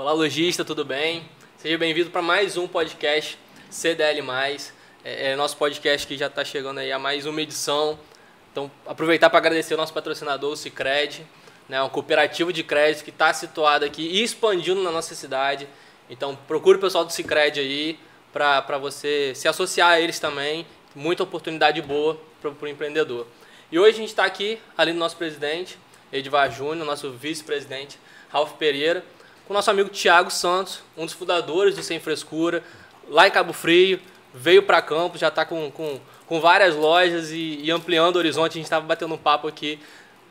Olá, lojista, tudo bem? Seja bem-vindo para mais um podcast CDL+. É, é nosso podcast que já está chegando aí a mais uma edição. Então, aproveitar para agradecer o nosso patrocinador, o Cicred, né, um cooperativo de crédito que está situado aqui e expandindo na nossa cidade. Então, procure o pessoal do Cicred aí para você se associar a eles também. Muita oportunidade boa para o empreendedor. E hoje a gente está aqui, além do nosso presidente, Edvar Júnior, nosso vice-presidente, Ralph Pereira, com o nosso amigo Tiago Santos, um dos fundadores do Sem Frescura, lá em Cabo Frio, veio para Campos, já está com, com, com, várias lojas e, e ampliando o horizonte. A gente estava batendo um papo aqui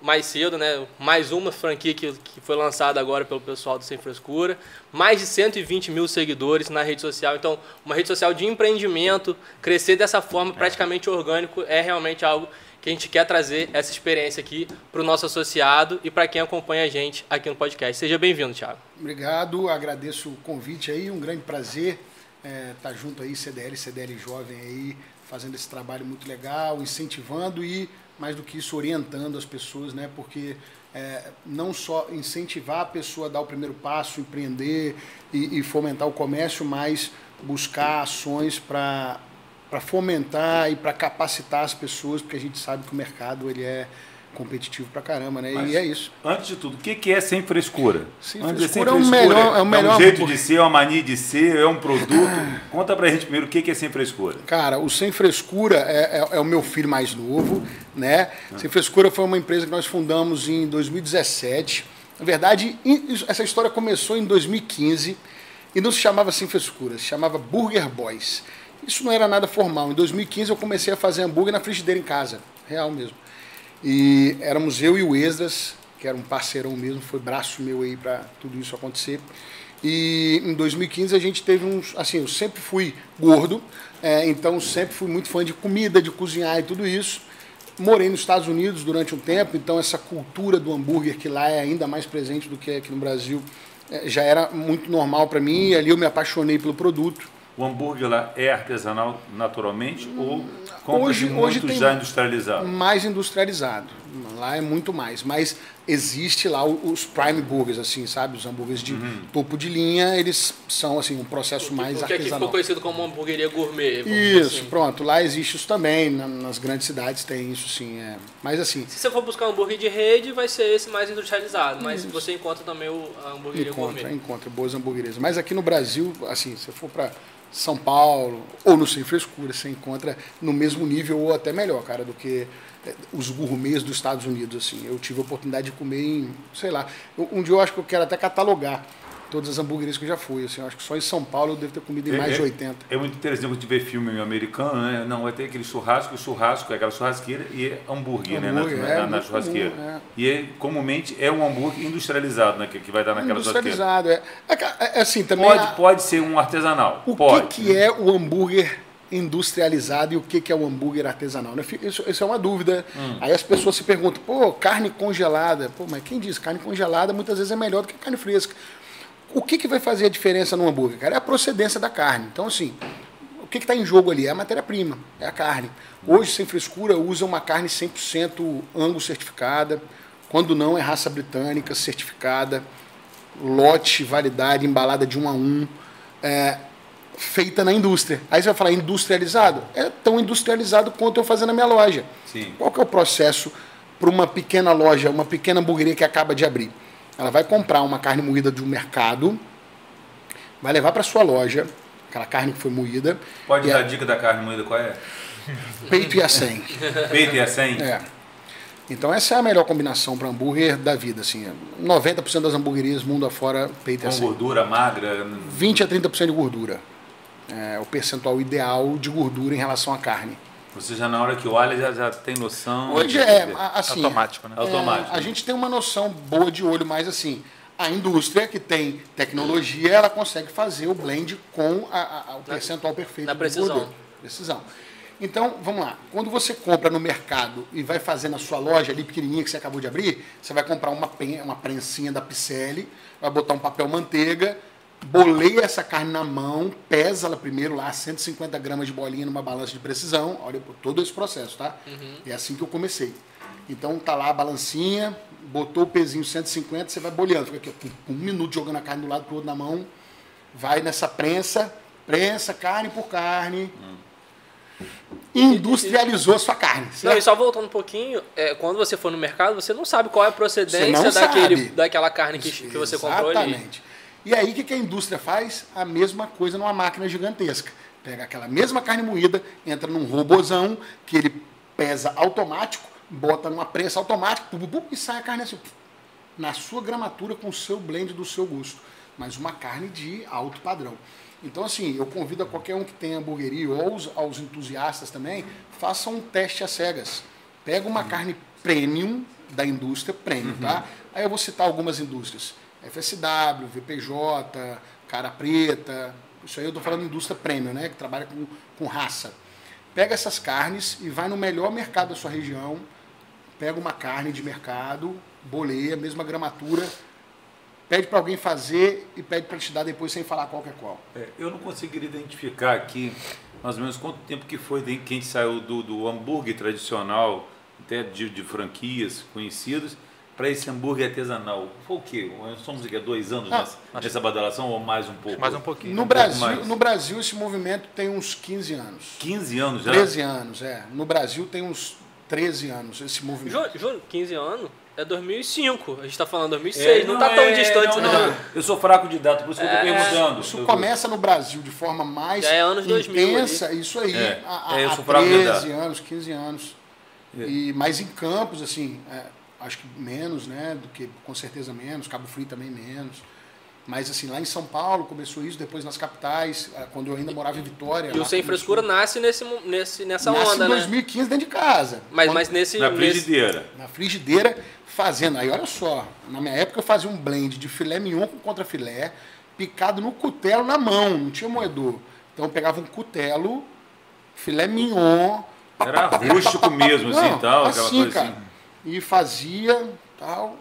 mais cedo, né? Mais uma franquia que, que foi lançada agora pelo pessoal do Sem Frescura. Mais de 120 mil seguidores na rede social. Então, uma rede social de empreendimento, crescer dessa forma praticamente orgânico é realmente algo que a gente quer trazer essa experiência aqui para o nosso associado e para quem acompanha a gente aqui no podcast. Seja bem-vindo, Thiago. Obrigado, agradeço o convite aí, um grande prazer estar é, tá junto aí, CDL, CDL Jovem aí, fazendo esse trabalho muito legal, incentivando e, mais do que isso, orientando as pessoas, né? Porque é, não só incentivar a pessoa a dar o primeiro passo, empreender e, e fomentar o comércio, mas buscar ações para para fomentar e para capacitar as pessoas, porque a gente sabe que o mercado ele é competitivo pra caramba, né? Mas, e é isso. Antes de tudo, o que é sem frescura? Sem frescura, sem frescura é, o melhor, é o melhor. É um jeito de ser, é uma mania de ser, é um produto. Conta pra gente primeiro o que é sem frescura. Cara, o Sem Frescura é, é, é o meu filho mais novo, né? Ah. Sem Frescura foi uma empresa que nós fundamos em 2017. Na verdade, essa história começou em 2015 e não se chamava Sem Frescura, se chamava Burger Boys. Isso não era nada formal. Em 2015 eu comecei a fazer hambúrguer na frigideira em casa, real mesmo. E éramos eu e o Esdras, que era um parceirão mesmo, foi braço meu aí para tudo isso acontecer. E em 2015 a gente teve uns. Assim, eu sempre fui gordo, é, então sempre fui muito fã de comida, de cozinhar e tudo isso. Morei nos Estados Unidos durante um tempo, então essa cultura do hambúrguer, que lá é ainda mais presente do que aqui no Brasil, é, já era muito normal para mim. E ali eu me apaixonei pelo produto. O hambúrguer lá é artesanal naturalmente ou compra hoje, de muito hoje já industrializado? Mais industrializado. Lá é muito mais. Mas existe lá os prime burgers, assim, sabe? Os hambúrgueres de uhum. topo de linha, eles são assim um processo mais o que artesanal. O que ficou conhecido como hamburgueria gourmet. Isso, assim. pronto. Lá existe isso também. Nas grandes cidades tem isso, sim. É. Mas assim... Se você for buscar um hambúrguer de rede, vai ser esse mais industrializado. Mas isso. você encontra também o hambúrguer encontra, gourmet. Encontra boas hamburguerias. Mas aqui no Brasil, assim, se você for para são Paulo, ou no Sem Frescura, você encontra no mesmo nível ou até melhor, cara, do que eh, os gourmets dos Estados Unidos, assim. Eu tive a oportunidade de comer em, sei lá, um dia eu acho que eu quero até catalogar todas as hamburguerias que eu já fui. Assim, eu acho que só em São Paulo eu devo ter comido em mais é, de 80. É, é muito interessante de ver filme americano, né? Não, vai ter aquele churrasco, o churrasco é aquela churrasqueira e hambúrguer, hambúrguer né? Na, é, na, na churrasqueira. Comum, é. E é, comumente é um hambúrguer industrializado, né? Que, que vai dar naquela industrializado, churrasqueira. Industrializado, é. é. Assim, também pode, a... pode ser um artesanal. O pode. que, que é o hambúrguer industrializado e o que, que é o hambúrguer artesanal. Né? Isso, isso é uma dúvida. Hum. Aí as pessoas se perguntam, pô, carne congelada. Pô, mas quem diz? Carne congelada muitas vezes é melhor do que carne fresca. O que, que vai fazer a diferença no hambúrguer, cara? É a procedência da carne. Então, assim, o que está em jogo ali? É a matéria-prima, é a carne. Hoje, sem frescura, usa uma carne 100% ângulo certificada. Quando não, é raça britânica certificada, lote, validade, embalada de um a um, é, feita na indústria. Aí você vai falar industrializado? É tão industrializado quanto eu fazer na minha loja. Sim. Qual que é o processo para uma pequena loja, uma pequena hamburgueria que acaba de abrir? Ela vai comprar uma carne moída de um mercado, vai levar para sua loja, aquela carne que foi moída. Pode dar a dica da carne moída qual é? Peito e a 100. Peito e a 100? É. Então essa é a melhor combinação para hambúrguer da vida. Assim. 90% das hamburguerias mundo afora, peito Com e a 100. Com gordura magra? 20 a 30% de gordura. É o percentual ideal de gordura em relação à carne. Você já na hora que olha já, já tem noção. Hoje é, assim. Automático, né? É, Automático. A gente tem uma noção boa de olho, mas assim, a indústria que tem tecnologia, ela consegue fazer o blend com a, a, o percentual perfeito. Na precisão. Precisão. Então, vamos lá. Quando você compra no mercado e vai fazer na sua loja ali pequenininha que você acabou de abrir, você vai comprar uma, pen, uma prensinha da Picelli, vai botar um papel manteiga, bolei essa carne na mão, pesa ela primeiro lá, 150 gramas de bolinha numa balança de precisão. Olha todo esse processo, tá? Uhum. É assim que eu comecei. Então tá lá a balancinha, botou o pezinho 150, você vai boleando. Fica aqui, um minuto jogando a carne do lado pro outro na mão, vai nessa prensa, prensa, carne por carne. Hum. Industrializou a sua carne. Não, e só voltando um pouquinho, é, quando você for no mercado, você não sabe qual é a procedência daquele, daquela carne que, que você comprou ali. Exatamente. E aí, o que a indústria faz? A mesma coisa numa máquina gigantesca. Pega aquela mesma carne moída, entra num robozão, que ele pesa automático, bota numa prensa automática, e sai a carne assim, na sua gramatura, com o seu blend do seu gosto. Mas uma carne de alto padrão. Então, assim, eu convido a qualquer um que tenha hamburgueria ou aos, aos entusiastas também, façam um teste às cegas. Pega uma uhum. carne premium da indústria premium, uhum. tá? Aí eu vou citar algumas indústrias. FSW, VPJ, Cara Preta, isso aí eu estou falando indústria premium, né? Que trabalha com, com raça. Pega essas carnes e vai no melhor mercado da sua região, pega uma carne de mercado, boleia, mesma gramatura, pede para alguém fazer e pede para te dar depois sem falar qual que é qual. É, eu não conseguiria identificar aqui mais ou menos quanto tempo que foi de quem saiu do, do hambúrguer tradicional, até de, de franquias conhecidas, para esse hambúrguer artesanal? Foi o quê? Somos aqui há dois anos ah, nessa, nessa badalação ou mais um pouco? Mais um pouquinho. No, um Brasil, no Brasil, esse movimento tem uns 15 anos. 15 anos já? 13 anos, é. No Brasil tem uns 13 anos esse movimento. Júlio, 15 anos? É 2005, a gente está falando 2006, é, não está tão é, distante não, não. Eu sou fraco de data, por isso que é, eu estou perguntando. Isso começa no Brasil de forma mais é anos 2000 intensa, ali. isso aí, é, há, é, há 13 anos, 15 anos. É. E, mas em campos, assim, acho que menos, né? Do que com certeza menos, Cabo Frio também menos. Mas assim, lá em São Paulo começou isso, depois nas capitais, ah, quando eu ainda morava em Vitória. E o Sem Frescura nasce nesse, nesse, nessa nasce onda, em 2015 né? dentro de casa. Mas, quando, mas nesse. Na frigideira. Nesse... Na frigideira, fazendo. Aí olha só, na minha época eu fazia um blend de filé mignon com contrafilé, picado no cutelo na mão, não tinha moedor. Então eu pegava um cutelo, filé mignon. Era rústico mesmo, assim, tal, assim, aquela coisa cara, assim e fazia tal,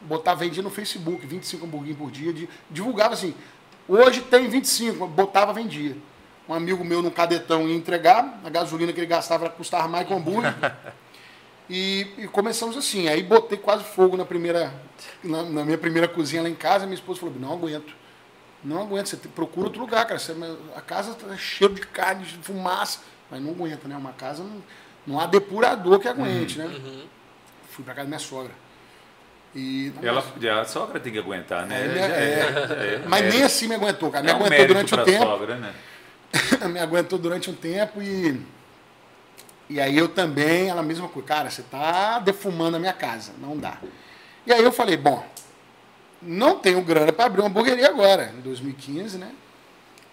botava, vendia no Facebook, 25 hamburguinhos por dia, de, divulgava assim, hoje tem 25, botava, vendia. Um amigo meu num cadetão ia entregar, a gasolina que ele gastava custava mais que um hambúrguer. E, e, começamos assim, aí botei quase fogo na primeira, na, na, minha primeira cozinha lá em casa, minha esposa falou, não aguento. Não aguento, você procura outro lugar, cara. Você, a casa tá cheio de carne, de fumaça, mas não aguenta, né? Uma casa não, não há depurador que aguente, uhum. né? Uhum fui para casa da minha sogra. E, ela, a sogra tem que aguentar, né? É, é, é, Mas nem assim me aguentou, cara. Me é um aguentou durante um tempo. Sogra, né? me aguentou durante um tempo e. E aí eu também, ela mesma coisa, cara, você está defumando a minha casa, não dá. E aí eu falei, bom, não tenho grana para abrir uma hamburgueria agora, em 2015, né?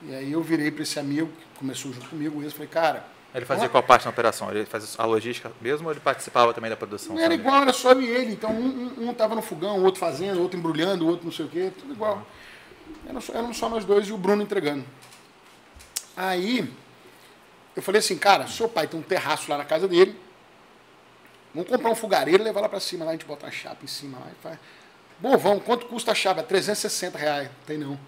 E aí eu virei para esse amigo que começou junto comigo, e falei, cara, ele fazia qual parte da operação? Ele fazia a logística mesmo ou ele participava também da produção? Era igual, era só ele. Então um estava um, um no fogão, o outro fazendo, o outro embrulhando, o outro não sei o quê, tudo igual. Era só, éramos só nós dois e o Bruno entregando. Aí eu falei assim, cara, seu pai tem um terraço lá na casa dele. Vamos comprar um fogareiro e levar lá para cima. Lá a gente bota a chapa em cima. Lá e faz. Bom, vamos, quanto custa a chapa? 360 reais. Não tem não.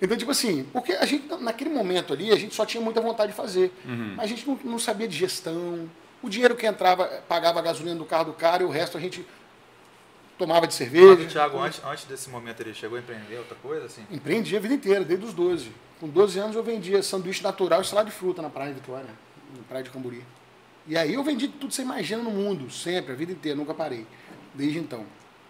Então, tipo assim, porque a gente, naquele momento ali, a gente só tinha muita vontade de fazer. Uhum. A gente não, não, sabia de gestão. O dinheiro que entrava pagava a gasolina do carro do cara e o resto a gente tomava de cerveja. Mas, Thiago, antes, antes desse momento ele chegou a empreender outra coisa? Assim? Empreendi a vida inteira, desde os 12. Com 12 anos eu vendia sanduíche natural e salada de fruta na Praia de Vitória, na Praia de Camburi. E aí eu vendi tudo que você imagina no mundo, sempre, a vida inteira, nunca parei. Desde então.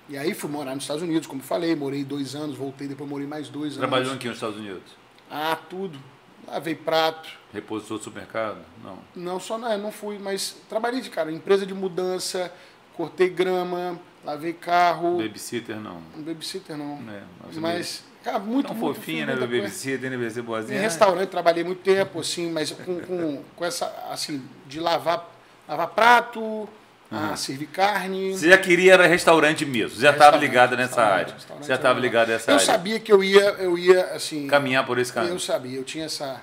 E aí fui morar nos Estados Unidos, como falei, morei dois anos, voltei, depois morei mais dois Trabalhou anos. Trabalhou aqui nos Estados Unidos? Ah, tudo. Lavei prato. Repositor do supermercado? Não. Não, só não, não fui, mas trabalhei de cara, empresa de mudança, cortei grama, lavei carro. Babysitter não. Babysitter não. É, mas, mas cara, muito, Tão muito fofinha, né, babysitter, né, ser boazinha. Em restaurante trabalhei muito tempo, assim, mas com, com, com essa, assim, de lavar, lavar prato, uhum. a servir carne. Você já queria era restaurante mesmo, você já estava ligado nessa área. Você já estava ligado nessa eu área. Eu sabia que eu ia, eu ia assim. Caminhar por esse caminho. Eu sabia, eu tinha essa,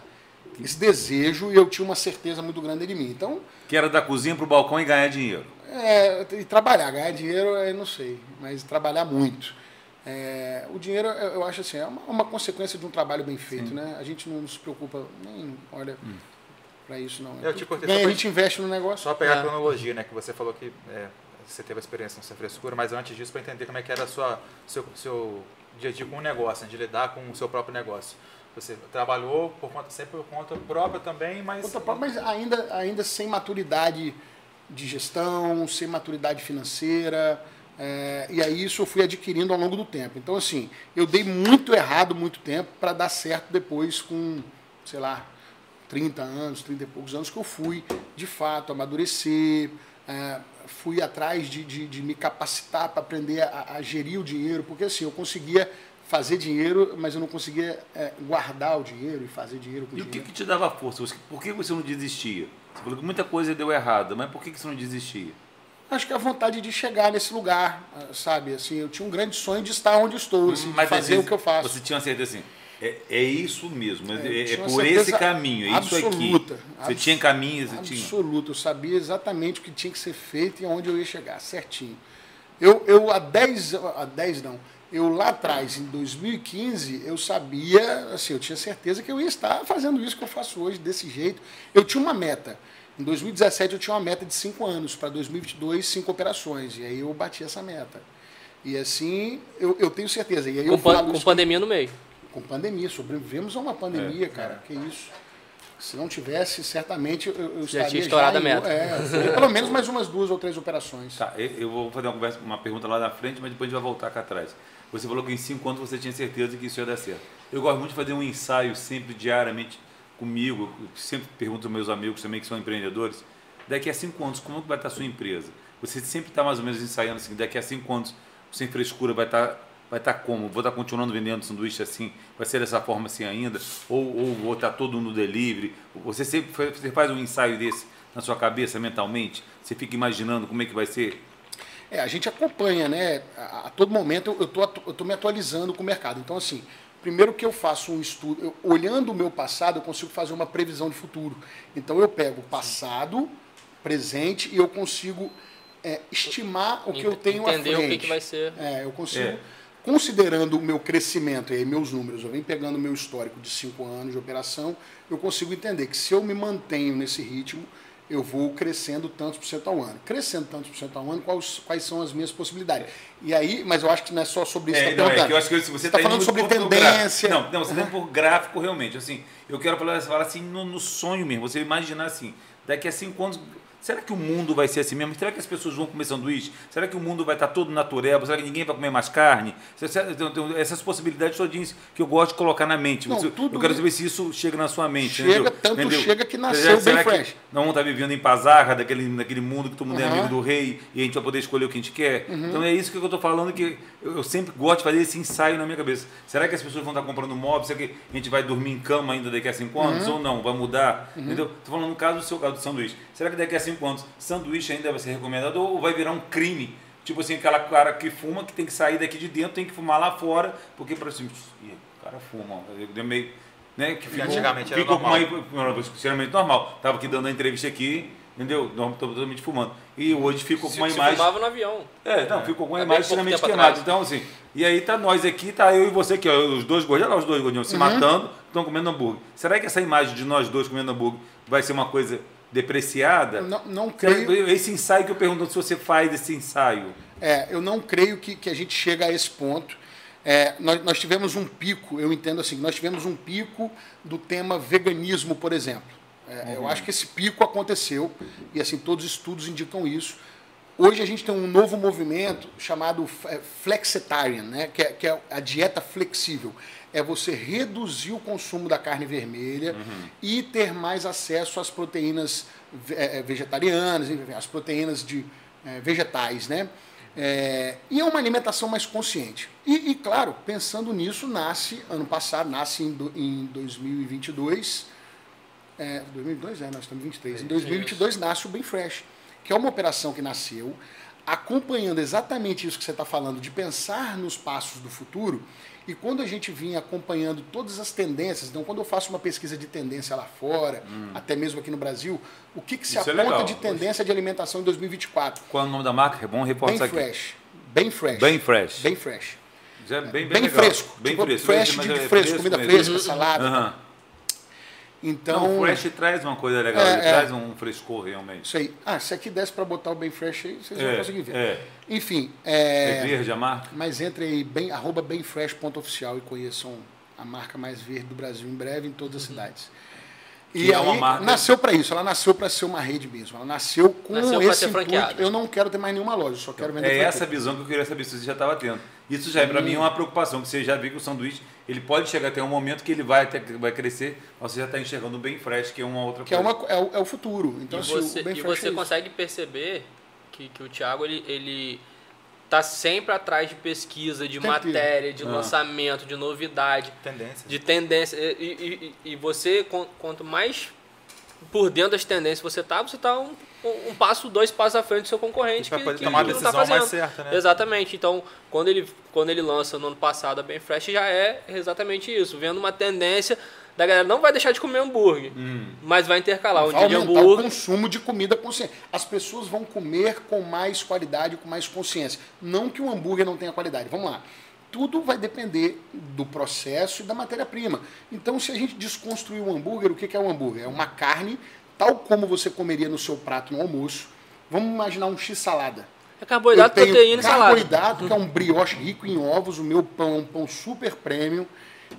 esse desejo e eu tinha uma certeza muito grande de mim. Então. Que era da cozinha para o balcão e ganhar dinheiro. É, e trabalhar, ganhar dinheiro, eu não sei, mas trabalhar muito. É, o dinheiro, eu acho assim, é uma, uma consequência de um trabalho bem feito, né? A gente não se preocupa nem olha para isso, não. Eu te cortei Ganha, só a gente investe no negócio. Só pegar É. a cronologia, né? Que você falou que é, você teve a experiência no Sem Frescura, mas antes disso, para entender como é que era a sua, seu, seu dia a dia com o negócio, né, de lidar com o seu próprio negócio. Você trabalhou por conta, sempre por conta própria também, mas. Conta própria, mas ainda, ainda sem maturidade de gestão, sem maturidade financeira. é, e aí isso eu fui adquirindo ao longo do tempo. Então, assim, eu dei muito errado muito tempo para dar certo depois com, sei lá, 30 anos, 30 e poucos anos, que eu fui, de fato, amadurecer, é, fui atrás de, de, de me capacitar para aprender a, a gerir o dinheiro, porque assim, eu conseguia fazer dinheiro, mas eu não conseguia é, guardar o dinheiro e fazer dinheiro com E o que, dinheiro. que te dava força? Por que você não desistia? Você falou que muita coisa deu errado, mas por que que você não desistia? Acho que a vontade de chegar nesse lugar, sabe? Assim, eu tinha um grande sonho de estar onde estou, assim, de fazer vezes o que eu faço. Você tinha uma certeza assim, é, é isso mesmo, é, É, eu é- por esse caminho, é isso aqui. absoluta, Você abs- tinha caminho, você tinha. Absoluto, eu sabia exatamente o que tinha que ser feito e aonde eu ia chegar, certinho. Eu, eu há 10, há 10 não, eu lá atrás, em 2015, eu sabia, assim, eu tinha certeza que eu ia estar fazendo isso que eu faço hoje, desse jeito. Eu tinha uma meta. Em 2017 eu tinha uma meta de 5 anos, para 2022, 5 operações. E aí eu bati essa meta. E assim, eu, eu tenho certeza. E aí eu Com, pan- falo com isso pandemia no meio. Com pandemia, sobrevivemos a uma pandemia, cara. Que isso. Se não tivesse, certamente eu, eu Já estaria tinha estourado em- a meta. É, pelo menos mais umas duas ou três operações. Tá, eu- vou fazer uma, conversa, uma pergunta lá na frente, mas depois a gente vai voltar cá atrás. Você falou que em cinco anos você tinha certeza que isso ia dar certo. Eu gosto muito de fazer um ensaio sempre, diariamente, comigo. Sempre pergunto aos meus amigos também que são empreendedores. Daqui a cinco anos, como vai estar a sua empresa? Você sempre está mais ou menos ensaiando assim, daqui a cinco anos, sem frescura, vai estar, vai estar como? Vou estar continuando vendendo sanduíche assim? Vai ser dessa forma assim ainda? Ou, ou vou estar todo no delivery? Você sempre você faz um ensaio desse na sua cabeça, mentalmente? Você fica imaginando como é que vai ser? É, a gente acompanha, né? A, a todo momento eu tô, atu- eu tô me atualizando com o mercado. Então, assim, primeiro que eu faço um estudo, eu- olhando o meu passado, eu consigo fazer uma previsão de futuro. Então, eu pego o passado, presente, e eu consigo é, estimar o que eu tenho à Entender frente. o que, que vai ser. É, eu consigo. É. Considerando o meu crescimento e aí meus números, eu venho pegando o meu histórico de cinco anos de operação, eu consigo entender que se eu me mantenho nesse ritmo, eu vou crescendo tantos por cento ao ano. Crescendo tantos por cento ao ano, quais, quais são as minhas possibilidades? E aí, mas eu acho que não é só sobre isso É, tá não, é que eu acho que você está tá falando indo sobre tendência. Não, não, você está indo por gráfico realmente. Assim, eu quero falar, falar assim no, no sonho mesmo. Você imaginar assim, daqui a cinco anos. Será que o mundo vai ser assim mesmo? Será que as pessoas vão comer sanduíche? Será que o mundo vai estar todo natureba? Será que ninguém vai comer mais carne? Então, então, Essas possibilidades todinhas que eu gosto de colocar na mente. Não, eu quero isso- saber se isso chega na sua mente. Chega, entendeu? tanto Entendeu? chega que nasceu Será- bem será fresh. Não vamos estar vivendo em pazarra, daquele, daquele mundo que todo mundo é Aham. amigo do rei e a gente vai poder escolher o que a gente quer. Uhum. Então é isso que eu estou falando, que eu, eu sempre gosto de fazer esse ensaio na minha cabeça. Será que as pessoas vão estar comprando móveis? Será que a gente vai dormir em cama ainda daqui a cinco anos? Uhum. Ou não? Vai mudar? Entendeu? Estou falando no caso do seu caso do sanduíche. Será que daqui a cinco anos sanduíche ainda vai ser recomendado ou vai virar um crime? Tipo assim, aquela cara que fuma que tem que sair daqui de dentro, tem que fumar lá fora, porque para assim, o cara fuma, eu dei meio, né, que ficou, antigamente era ficou com uma, normal. sinceramente normal. Tava aqui dando a entrevista aqui, entendeu? Totalmente fumando. E hoje ficou com uma se imagem. fumava no avião. É, não, ficou com uma bem imagem extremamente queimada. Então, assim, e aí tá nós aqui, tá eu e você aqui, ó, os dois gordinhos, olha lá os dois gordinhos Uhum. se matando, estão comendo hambúrguer. Será que essa imagem de nós dois comendo hambúrguer vai ser uma coisa depreciada? Não, não creio. Esse ensaio que eu pergunto se você faz esse ensaio. É, eu não creio que, que a gente chega a esse ponto. É, nós, nós tivemos um pico, eu entendo assim, nós tivemos um pico do tema veganismo, por exemplo. É, Eu acho que esse pico aconteceu, e assim, todos os estudos indicam isso. Hoje a gente tem um novo movimento chamado é, flexitarian, né? que, é, que é a dieta flexível. É você reduzir o consumo da carne vermelha e ter mais acesso às proteínas ve- eh, vegetarianas, às proteínas de eh, vegetais, né? É, e é uma alimentação mais consciente. E, e, claro, pensando nisso, nasce, ano passado, nasce em, do- em 2022, é, 2022 é, nós estamos em 23. Em 2022 nasce o Bem Fresh, que é uma operação que nasceu acompanhando exatamente isso que você está falando, de pensar nos passos do futuro. E quando a gente vinha acompanhando todas as tendências, então quando eu faço uma pesquisa de tendência lá fora, até mesmo aqui no Brasil, o que, que se Hum. Isso é aponta legal. de tendência de alimentação em 2024? Qual é o nome da marca? É bom reportar Bem aqui. fresh. Bem fresh. Bem fresh. Bem fresh. É bem, bem, bem fresco. Bem tipo, fresco. fresh de é fresco, comida mesmo. fresca, salada. Aham. Então, Não, o fresh traz uma coisa legal, É, ele é. traz um frescor realmente. isso aí. Ah, se aqui desse para botar o bem fresh aí, vocês vão É, conseguir ver. é. Enfim, É, é, verde a marca? mas entre aí, bem, arroba bemfresh.oficial e conheçam a marca mais verde do Brasil em breve em todas as cidades. E Que é aí, uma marca- nasceu para isso, ela nasceu para ser uma rede mesmo. Ela nasceu com Nasceu esse intuito. Eu não quero ter mais nenhuma loja, eu só quero vender É franquia. essa visão que eu queria saber se você já estava tendo. Isso já é para mim uma preocupação, que você já vê que o sanduíche ele pode chegar até um momento que ele vai, até, vai crescer, mas você já está enxergando o bem fresh, que é uma outra Que é, coisa. uma, é, o, é o futuro. Então, e assim, você, e você é isso. consegue perceber que, que o Thiago ele, ele tá sempre atrás de pesquisa, de Sempre. matéria, de Ah. lançamento, de novidade, Tendência. de tendência. E, e- e- você, quan- quanto mais por dentro das tendências você tá, você tá um, um passo, dois passos à frente do seu concorrente que, poder que tomar a não tá decisão fazendo. mais certa, né? Exatamente. Então, quando ele, quando ele lança no ano passado a Bem Fresh, já é exatamente isso. Vendo uma tendência da galera não vai deixar de comer hambúrguer, Hum. mas vai intercalar um vai dia de aumentar o hambúrguer. consumo de comida consciente. As pessoas vão comer com mais qualidade, com mais consciência. Não que o hambúrguer não tenha qualidade. Vamos lá. Tudo vai depender do processo e da matéria-prima. Então, se a gente desconstruir o hambúrguer, o que que é o hambúrguer? É uma carne, tal como você comeria no seu prato no almoço. Vamos imaginar um X-salada. É carboidrato, Eu tenho proteína e salada. Carboidrato, que é um brioche rico em ovos. O meu pão é um pão super premium.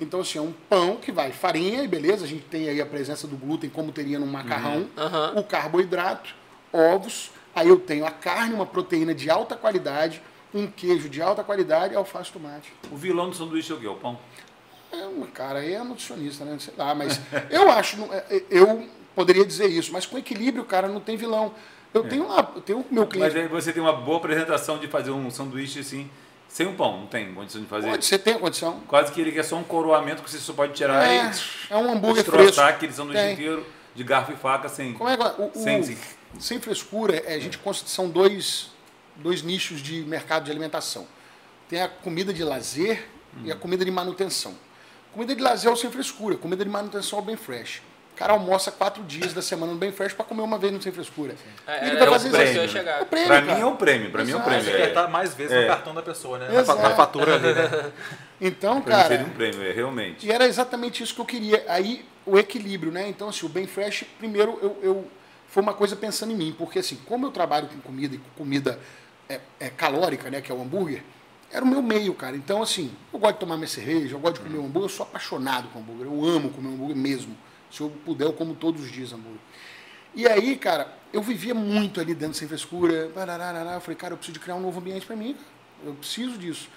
Então, assim, é um pão que vai farinha e beleza. A gente tem aí a presença do glúten, como teria no macarrão. Aham. O carboidrato, ovos. Aí eu tenho a carne, uma proteína de alta qualidade, um queijo de alta qualidade e alface e tomate. O vilão do sanduíche é o quê? O pão? É, cara aí é nutricionista, né? Sei lá, mas eu acho, não- é, é, eu poderia dizer isso, mas com equilíbrio, cara, não tem vilão. Eu tenho lá, eu tenho o meu É. Mas cliente. aí você tem uma boa apresentação de fazer um sanduíche assim, sem um pão, não tem condição de fazer. Pode, você tem condição. Quase que ele quer só um coroamento que você só pode tirar É, e é um hambúrguer fresco. aquele sanduíche Tem. inteiro de garfo e faca sem. Como é que o, o- Sem- sem- sem frescura, é, a gente cons- são dois, dois nichos de mercado de alimentação. Tem a comida de lazer e a comida de manutenção. Comida de lazer é o sem frescura, comida de manutenção é o bem fresh. O cara almoça quatro dias da semana no bem fresh para comer uma vez no sem frescura. É, Ele é, vai é o fazer isso. que eu ia É o prêmio, Pra cara. mim é um prêmio, pra mim é um Exato. prêmio. Você É. apertar mais vezes É. no cartão da pessoa, né? Na, Exato. na fatura ali, né? Então, Pra mim seria cara, um prêmio, é, realmente. E era exatamente isso que eu queria. Aí, o equilíbrio, né? Então, assim, o Bem Fresh, primeiro, eu, eu foi uma coisa pensando em mim, porque, assim, como eu trabalho com comida e com comida é, é, calórica, né? Que é o hambúrguer, era o meu meio, cara. Então, assim, eu gosto de tomar minha cerveja, eu gosto de comer um hambúrguer, eu sou apaixonado com hambúrguer, eu amo comer hambúrguer mesmo. Se eu puder, eu como todos os dias hambúrguer. E aí, cara, eu vivia muito ali dentro sem frescura. Eu falei, cara, eu preciso de criar um novo ambiente para mim. cara. Eu preciso disso.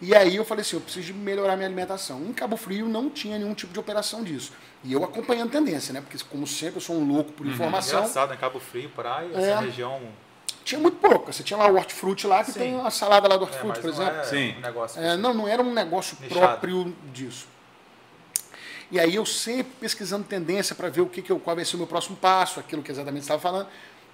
E aí eu falei assim, eu preciso de melhorar minha alimentação. Em Cabo Frio não tinha nenhum tipo de operação disso. E eu acompanhando tendência, né? Porque, como sempre, eu sou um louco por informação. Engraçado, em Cabo Frio, praia, É. essa região. Tinha muito pouco. Você tinha lá o hortifruti lá, que Sim. tem uma salada lá do É, hortifruti, mas por não exemplo. é Sim. um negócio. É, não, não era um negócio Nichado. próprio disso. E aí eu sempre pesquisando tendência para ver o que, que eu, qual vai ser o meu próximo passo, aquilo que exatamente você estava falando.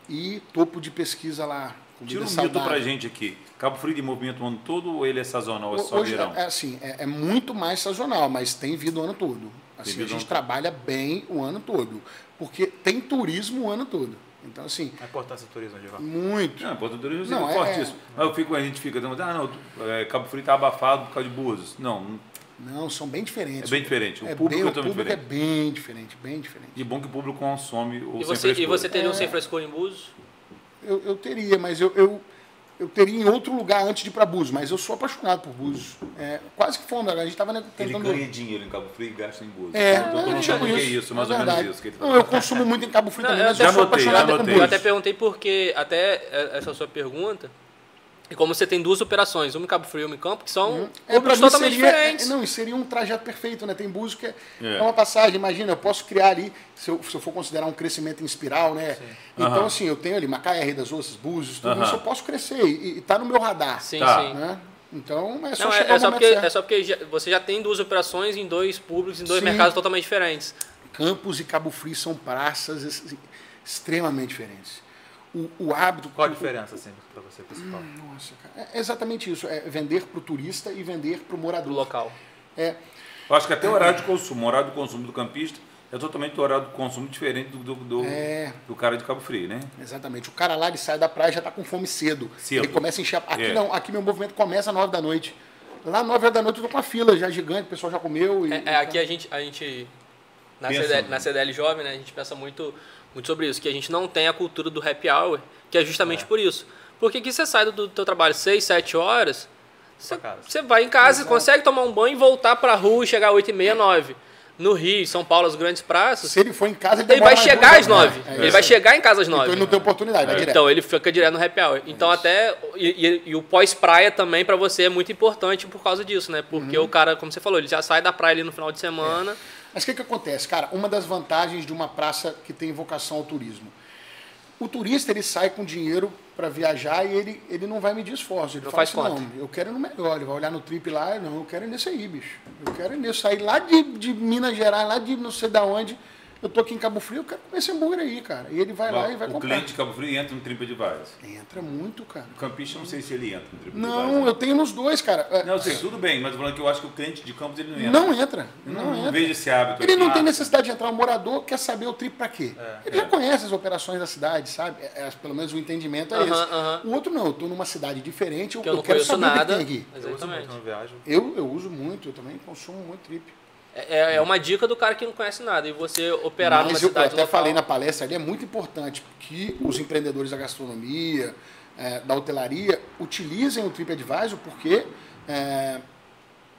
E topo de pesquisa lá. Tira um mito pra saudável. gente aqui. Cabo Frio de movimento o ano todo ou ele é sazonal, é só Hoje, verão? é, assim, é, é muito mais sazonal, mas tem vida o ano todo. Assim, a gente trabalha bem o ano todo. Porque tem turismo o ano todo. Então, assim, A importância do turismo, Divan. muito. Não, Porto do Rio Não, é é- fortíssimo. Mas eu fico, a gente fica dizendo, ah, não, é, Cabo Frio tá abafado por causa de Búzios. Não, Não, são bem diferentes. é bem diferente. O É público bem- é o público diferente. é bem diferente, bem diferente. E bom que o público consome o E sem você, e frescura. você teria um É. sem frescura em Búzios? Eu, eu teria, mas eu, eu, eu teria em outro lugar antes de ir para Búzios. Mas eu sou apaixonado por Búzios. É, quase que foi um A gente estava Ele tentando... ganha dinheiro em Cabo Frio e gasta em Búzios. É, Então, é, mundo tipo que é isso, isso, mais é ou menos isso. Que ele Não, eu consumo muito em Cabo Frio Não, também, eu mas eu sou anotei, apaixonado já por anotei. Eu Búzios. até perguntei porque, até é, essa sua pergunta, e como você tem duas operações, uma em Cabo Frio e uma em Campo, que são É, públicos mim totalmente seria, diferentes. é, não, seria um trajeto perfeito, né? Tem Búzios que é, É. é uma passagem, imagina, eu posso criar ali, se eu, se eu for considerar um crescimento em espiral, né? Então, Aham. assim, eu tenho ali Macaé, Rei das Ostras, Búzios, tudo Aham. isso eu posso crescer e, e tá no meu radar. Sim, Tá. sim. Né? Então, é só Não, é, chegar é o só porque, certo. é só porque já- você já tem duas operações em dois públicos, em dois Sim. mercados totalmente diferentes. Campos e Cabo Frio são praças extremamente diferentes. O, o hábito... Qual a diferença, assim, pra você, principal? Nossa, cara, é exatamente isso. É vender para o turista e vender para o morador. Do local. É, Eu acho que até o horário de consumo, o horário do consumo do campista é totalmente o horário do consumo diferente do, do, do, É. do cara de Cabo Frio, né? Exatamente. O cara lá ele sai da praia e já está com fome cedo. Cedo. Ele começa a encher. Aqui É. não, aqui meu movimento começa às nove da noite. Lá 9 horas da noite eu tô com a fila já gigante, o pessoal já comeu. E, É, é, aqui a gente, a gente na, CDL, na CDL Jovem, né, a gente pensa muito, muito sobre isso, que a gente não tem a cultura do happy hour, que é justamente por isso. Porque aqui você sai do, do teu trabalho 6, 7 horas, você, vai em casa, consegue tomar um banho e voltar pra rua e chegar às 8 e meia, 9. No Rio, São Paulo, as grandes praças, Se ele for em casa, ele demora vai mais chegar duas às horas. 9. É, é ele vai chegar em casa às 9. Então ele não tem oportunidade, vai direto. Então ele fica direto no happy hour. Então até. E, e- e o pós-praia também pra você é muito importante por causa disso, né? Porque Uhum. o cara, como você falou, ele já sai da praia ali no final de semana. Mas o que, que acontece? Cara, uma das vantagens de uma praça que tem vocação ao turismo. O turista ele sai com dinheiro para viajar e ele, ele não vai medir esforço. Ele Não fala faz assim, conta. não, eu quero ir no melhor. Ele vai olhar no trip lá, não, eu quero ir nesse aí, bicho. Eu quero ir nesse. Sair lá de, de Minas Gerais, lá de não sei da onde. Eu tô aqui em Cabo Frio, eu quero comer esse hambúrguer aí, cara. E ele vai lá e vai o comprar. cliente de Cabo Frio entra no TripAdvisor. Entra muito, cara. O campista, eu não sei se ele entra no TripAdvisor. Não, eu tenho nos dois, cara. É, Não, eu sei, tudo bem, mas eu tô falando que eu acho que o cliente de Campos ele não entra. Não entra. Eu Não, não, não entra. vejo esse hábito Ele aqui. não tem necessidade de entrar. O morador quer saber o trip para quê. ele já conhece as operações da cidade, sabe? É, é, pelo menos o entendimento é Aham, esse. aham. O outro não. Eu estou numa cidade diferente, eu, Que eu não quero saber o que nada. tem aqui. Eu Exatamente. Eu, eu uso muito, eu também consumo muito trip. É, é uma dica do cara que não conhece nada. E você operar numa Mas eu, eu cidade até local. falei na palestra ali, é muito importante que os empreendedores da gastronomia, eh, da hotelaria, utilizem o TripAdvisor, porque eh,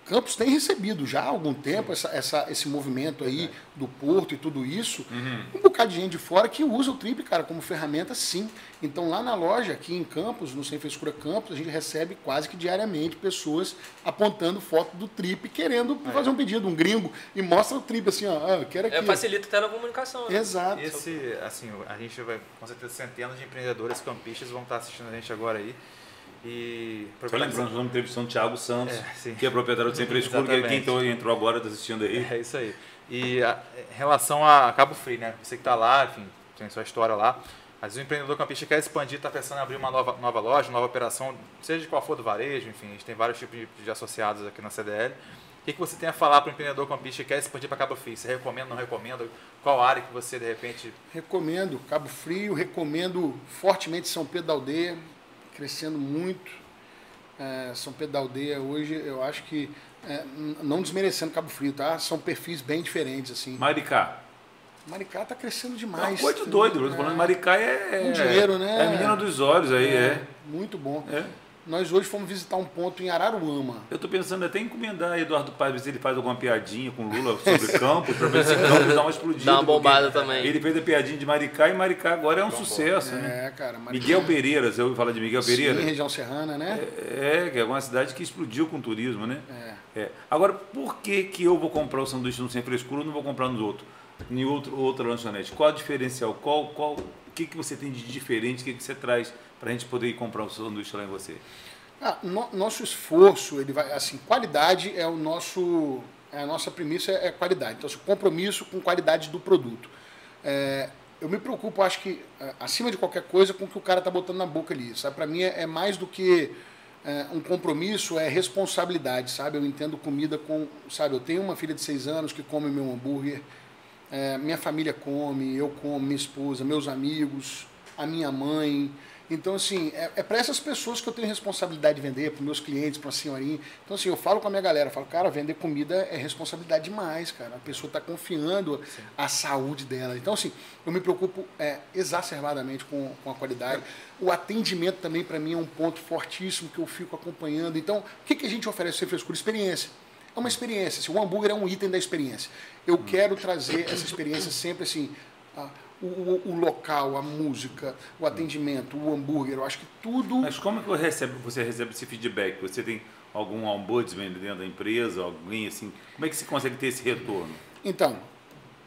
Campos tem recebido já há algum tempo essa, essa- esse movimento aí do porto e tudo isso. Um bocado de gente de fora que usa o Trip, cara, como ferramenta, sim. Então lá na loja, aqui em Campos, no Sem Frescura Campos, a gente recebe quase que diariamente pessoas apontando foto do Trip, querendo fazer um pedido, um gringo, e mostra o Trip assim, ó, ah, eu quero aqui. É, facilita até na comunicação. né? Exato. Esse, assim, a gente vai, com certeza, centenas de empreendedores campistas vão estar assistindo a gente agora aí. E. Só lembrando, nós estamos entrevistando o Thiago Santos, É, que é proprietário do Sem Frescura, que é quem entrou, entrou agora, está assistindo aí. É isso aí. E a, em relação a Cabo Frio, né? Você que está lá, enfim, tem sua história lá. Às vezes o empreendedor campista quer expandir, está pensando em abrir uma nova, nova loja, nova operação, seja de qual for do varejo, enfim, a gente tem vários tipos de, de associados aqui na CDL. O que, que você tem a falar para o empreendedor campista que quer expandir para Cabo Frio? Você recomenda, não recomenda? Qual área que você, de repente, Recomendo Cabo Frio, recomendo fortemente São Pedro da Aldeia, crescendo muito. É, São Pedro da Aldeia hoje, eu acho que, é, não desmerecendo Cabo Frio, tá? São perfis bem diferentes, assim. Maricá. Maricá tá crescendo É demais. uma coisa de doido, falando de Maricá é. Um dinheiro, né? É a menina dos olhos aí, é. Muito bom. é. Nós hoje fomos visitar um ponto em Araruama. Eu tô pensando até em encomendar Eduardo Paz, ver se ele faz alguma piadinha com Lula sobre Campos, para ver se Campos dá uma explodida. Dá uma bombada também. Ele fez a piadinha de Maricá e Maricá agora é um sucesso, né? É, cara. Maricá. Miguel Pereira, você ouviu falar de Miguel Pereira? Sim, região serrana, né? É, que é uma cidade que explodiu com o turismo, né? É. Agora, por que, que eu vou comprar o sanduíche no Sem Frescura e não vou comprar nos outros? Em outro, outra lanchonete? Qual a diferencial? Qual, qual, o que, que você tem de diferente? O que, que você traz para a gente poder ir comprar o sanduíche lá em você? Ah, no- nosso esforço, ele vai assim, qualidade é o nosso, é a nossa premissa é qualidade. Então, assim, compromisso com qualidade do produto. É, eu me preocupo, acho que é, acima de qualquer coisa, com o que o cara está botando na boca ali. Sabe, para mim é, é mais do que é, um compromisso, é responsabilidade, sabe? Eu entendo comida com, sabe? Eu tenho uma filha de seis anos que come meu hambúrguer. É, minha família come, eu como, minha esposa, meus amigos, a minha mãe. Então, assim, é, é para essas pessoas que eu tenho responsabilidade de vender, para meus clientes, para a senhorinha. Então, assim, eu falo com a minha galera, falo, cara, vender comida é responsabilidade demais, cara. A pessoa está confiando a saúde dela. Então, assim, eu me preocupo é, exacerbadamente com, com a qualidade. O atendimento também, para mim, é um ponto fortíssimo que eu fico acompanhando. Então, o que, que a gente oferece sem frescura? Experiência. É uma experiência. Assim, o hambúrguer é um item da experiência. Eu quero trazer essa experiência sempre assim. O, o- o local, a música, o atendimento, o hambúrguer, eu acho que tudo. Mas como que você recebe, você recebe esse feedback? Você tem algum ombudsman dentro da empresa? Alguém assim? Como é que você consegue ter esse retorno? Então,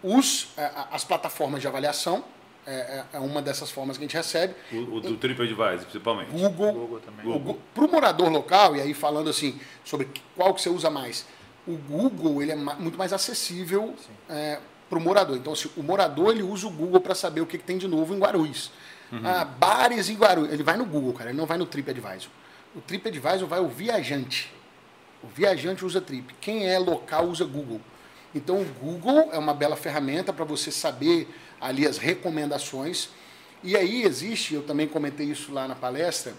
os, a- as plataformas de avaliação é, é- é uma dessas formas que a gente recebe. O, o do TripAdvisor, principalmente. Google, Google também. Google. para o morador local, e aí falando assim sobre qual que você usa mais, o Google ele é ma- muito mais acessível para o morador. Então, se o morador ele usa o Google para saber o que, que tem de novo em Guarulhos. Ah, bares em Guarulhos. Ele vai no Google, cara, ele não vai no TripAdvisor. O TripAdvisor vai o viajante. O viajante usa Trip. Quem é local usa Google. Então, o Google é uma bela ferramenta para você saber ali as recomendações. E aí existe, eu também comentei isso lá na palestra,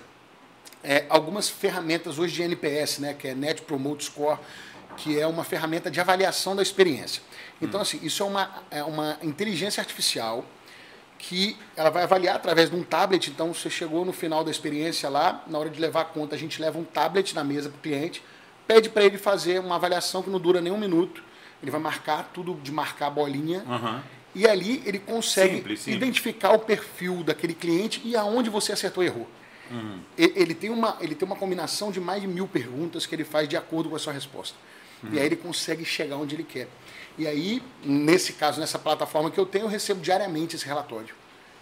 é, algumas ferramentas hoje de NPS, né, que é Net Promote Score, que é uma ferramenta de avaliação da experiência. Então, assim, isso é uma, é uma inteligência artificial que ela vai avaliar através de um tablet. Então, você chegou no final da experiência lá, na hora de levar a conta, a gente leva um tablet na mesa para o cliente, pede para ele fazer uma avaliação que não dura nem um minuto. Ele vai marcar tudo de marcar a bolinha. Uhum. E ali ele consegue Simples, simples. identificar o perfil daquele cliente e aonde você acertou e errou. Uhum. Ele, ele tem uma, ele tem uma combinação de mais de mil perguntas que ele faz de acordo com a sua resposta. E aí ele consegue chegar onde ele quer. E aí, nesse caso, nessa plataforma que eu tenho, eu recebo diariamente esse relatório.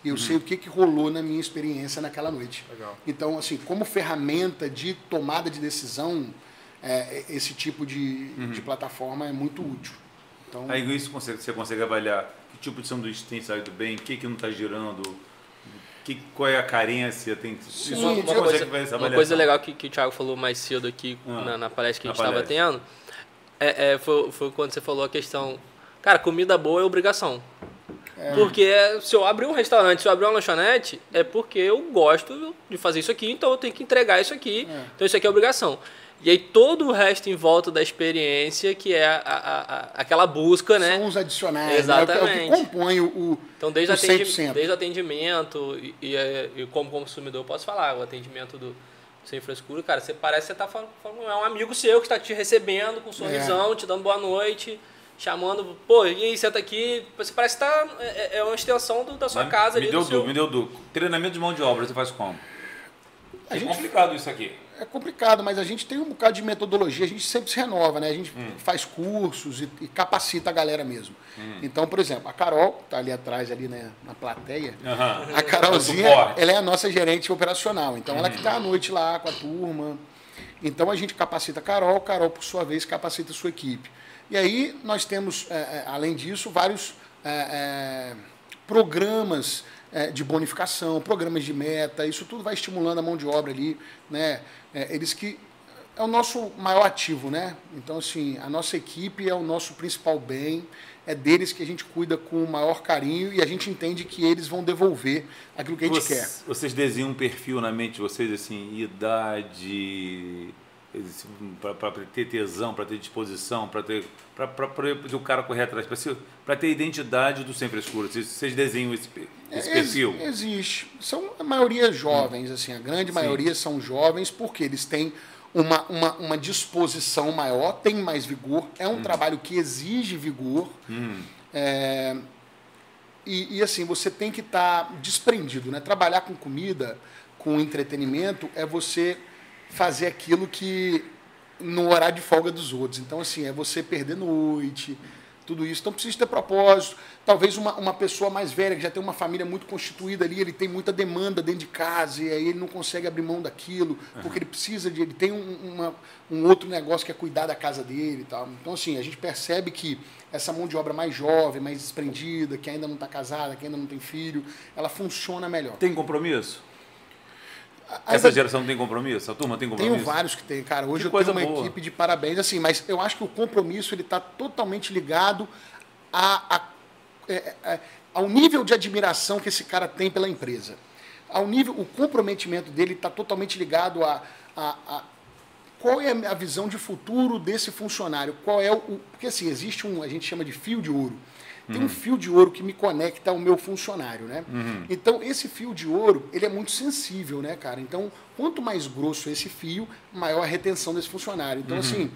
E eu sei o que, que rolou na minha experiência naquela noite. Legal. Então, assim, como ferramenta de tomada de decisão, é, esse tipo de, de plataforma é muito útil. Então, Aí isso consegue- você consegue avaliar que tipo de sanduíche tem saído bem, o que, que não está girando, que, qual é a carência, tem Sim, Uma, você uma coisa, uma coisa legal que, que o Thiago falou mais cedo aqui Ah, na, na palestra que a gente estava tendo é, é, foi, foi quando você falou a questão. Cara, comida boa é obrigação. Porque se eu abrir um restaurante, se eu abrir uma lanchonete, é porque eu gosto de fazer isso aqui, então eu tenho que entregar isso aqui. É. Então isso aqui é obrigação. E aí todo o resto em volta da experiência, que é a- a- a- aquela busca, né? são os adicionais, né? É o que- é Exatamente. compõe o, Então, desde, o atendi 100%. desde o atendimento e, e, é, e como consumidor, eu posso falar, o atendimento do sem frescura, cara, você parece que você tá falando, falando- é um amigo seu que está te recebendo com um sorrisão, te dando boa noite, chamando, pô, e aí, senta aqui, você parece que tá, é, é uma extensão do- da sua Mas casa me ali, deu do seu... dúvida, me deu dúvida. Treinamento de mão de obra, você faz como? A É gente- complicado isso aqui. É complicado, mas a gente tem um bocado de metodologia, a gente sempre se renova, né? A gente Hum. faz cursos e, e capacita a galera mesmo. Hum. Então, por exemplo, a Carol, tá ali atrás, ali né, na plateia, Aham. a Carolzinha, É ela é a nossa gerente operacional. Então, ela que Uhum. está à noite lá com a turma. Então, a gente capacita a Carol, Carol, por sua vez, capacita a sua equipe. E aí, nós temos, é, é, além disso, vários é, é, programas é, de bonificação, programas de meta. Isso tudo vai estimulando a mão de obra ali. Né? É, eles que é o nosso maior ativo, né? Então, assim, a nossa equipe é o nosso principal bem, é deles que a gente cuida com o maior carinho e a gente entende que eles vão devolver aquilo que a gente quer. Vocês, vocês desenham um perfil na mente de vocês, assim, idade, para ter tesão, para ter disposição, para ter para o cara correr atrás, para ter identidade do sem frescura. Vocês, vocês desenham esse, esse Ex- perfil? Existe. São a maioria jovens, assim, a grande maioria são jovens porque eles têm uma, uma, uma disposição maior, têm mais vigor. É um trabalho que exige vigor. É, e, e, assim, você tem que estar desprendido, né? Trabalhar com comida, com entretenimento, é você fazer aquilo que no horário de folga dos outros. Então, assim, é você perder noite, tudo isso. Então, precisa ter propósito. Talvez uma, uma pessoa mais velha, que já tem uma família muito constituída ali, ele tem muita demanda dentro de casa, e aí ele não consegue abrir mão daquilo, porque ele precisa de. Ele tem um, uma, um outro negócio que é cuidar da casa dele e tal. Então, assim, a gente percebe que essa mão de obra mais jovem, mais desprendida, que ainda não está casada, que ainda não tem filho, ela funciona melhor. Tem compromisso? Essa geração tem compromisso? A turma tem compromisso? Tenho vários que tem, cara. Hoje Que eu tenho uma boa. equipe de parabéns, assim, mas eu acho que o compromisso ele está totalmente ligado a, a- é, é, ao nível de admiração que esse cara tem pela empresa. Ao nível, o comprometimento dele está totalmente ligado a, a- a qual é a visão de futuro desse funcionário. Qual é o- porque assim existe um, a gente chama de fio de ouro. Tem um fio de ouro que me conecta ao meu funcionário, né? Então esse fio de ouro ele é muito sensível, né, cara? Então quanto mais grosso esse fio, maior a retenção desse funcionário. Então assim,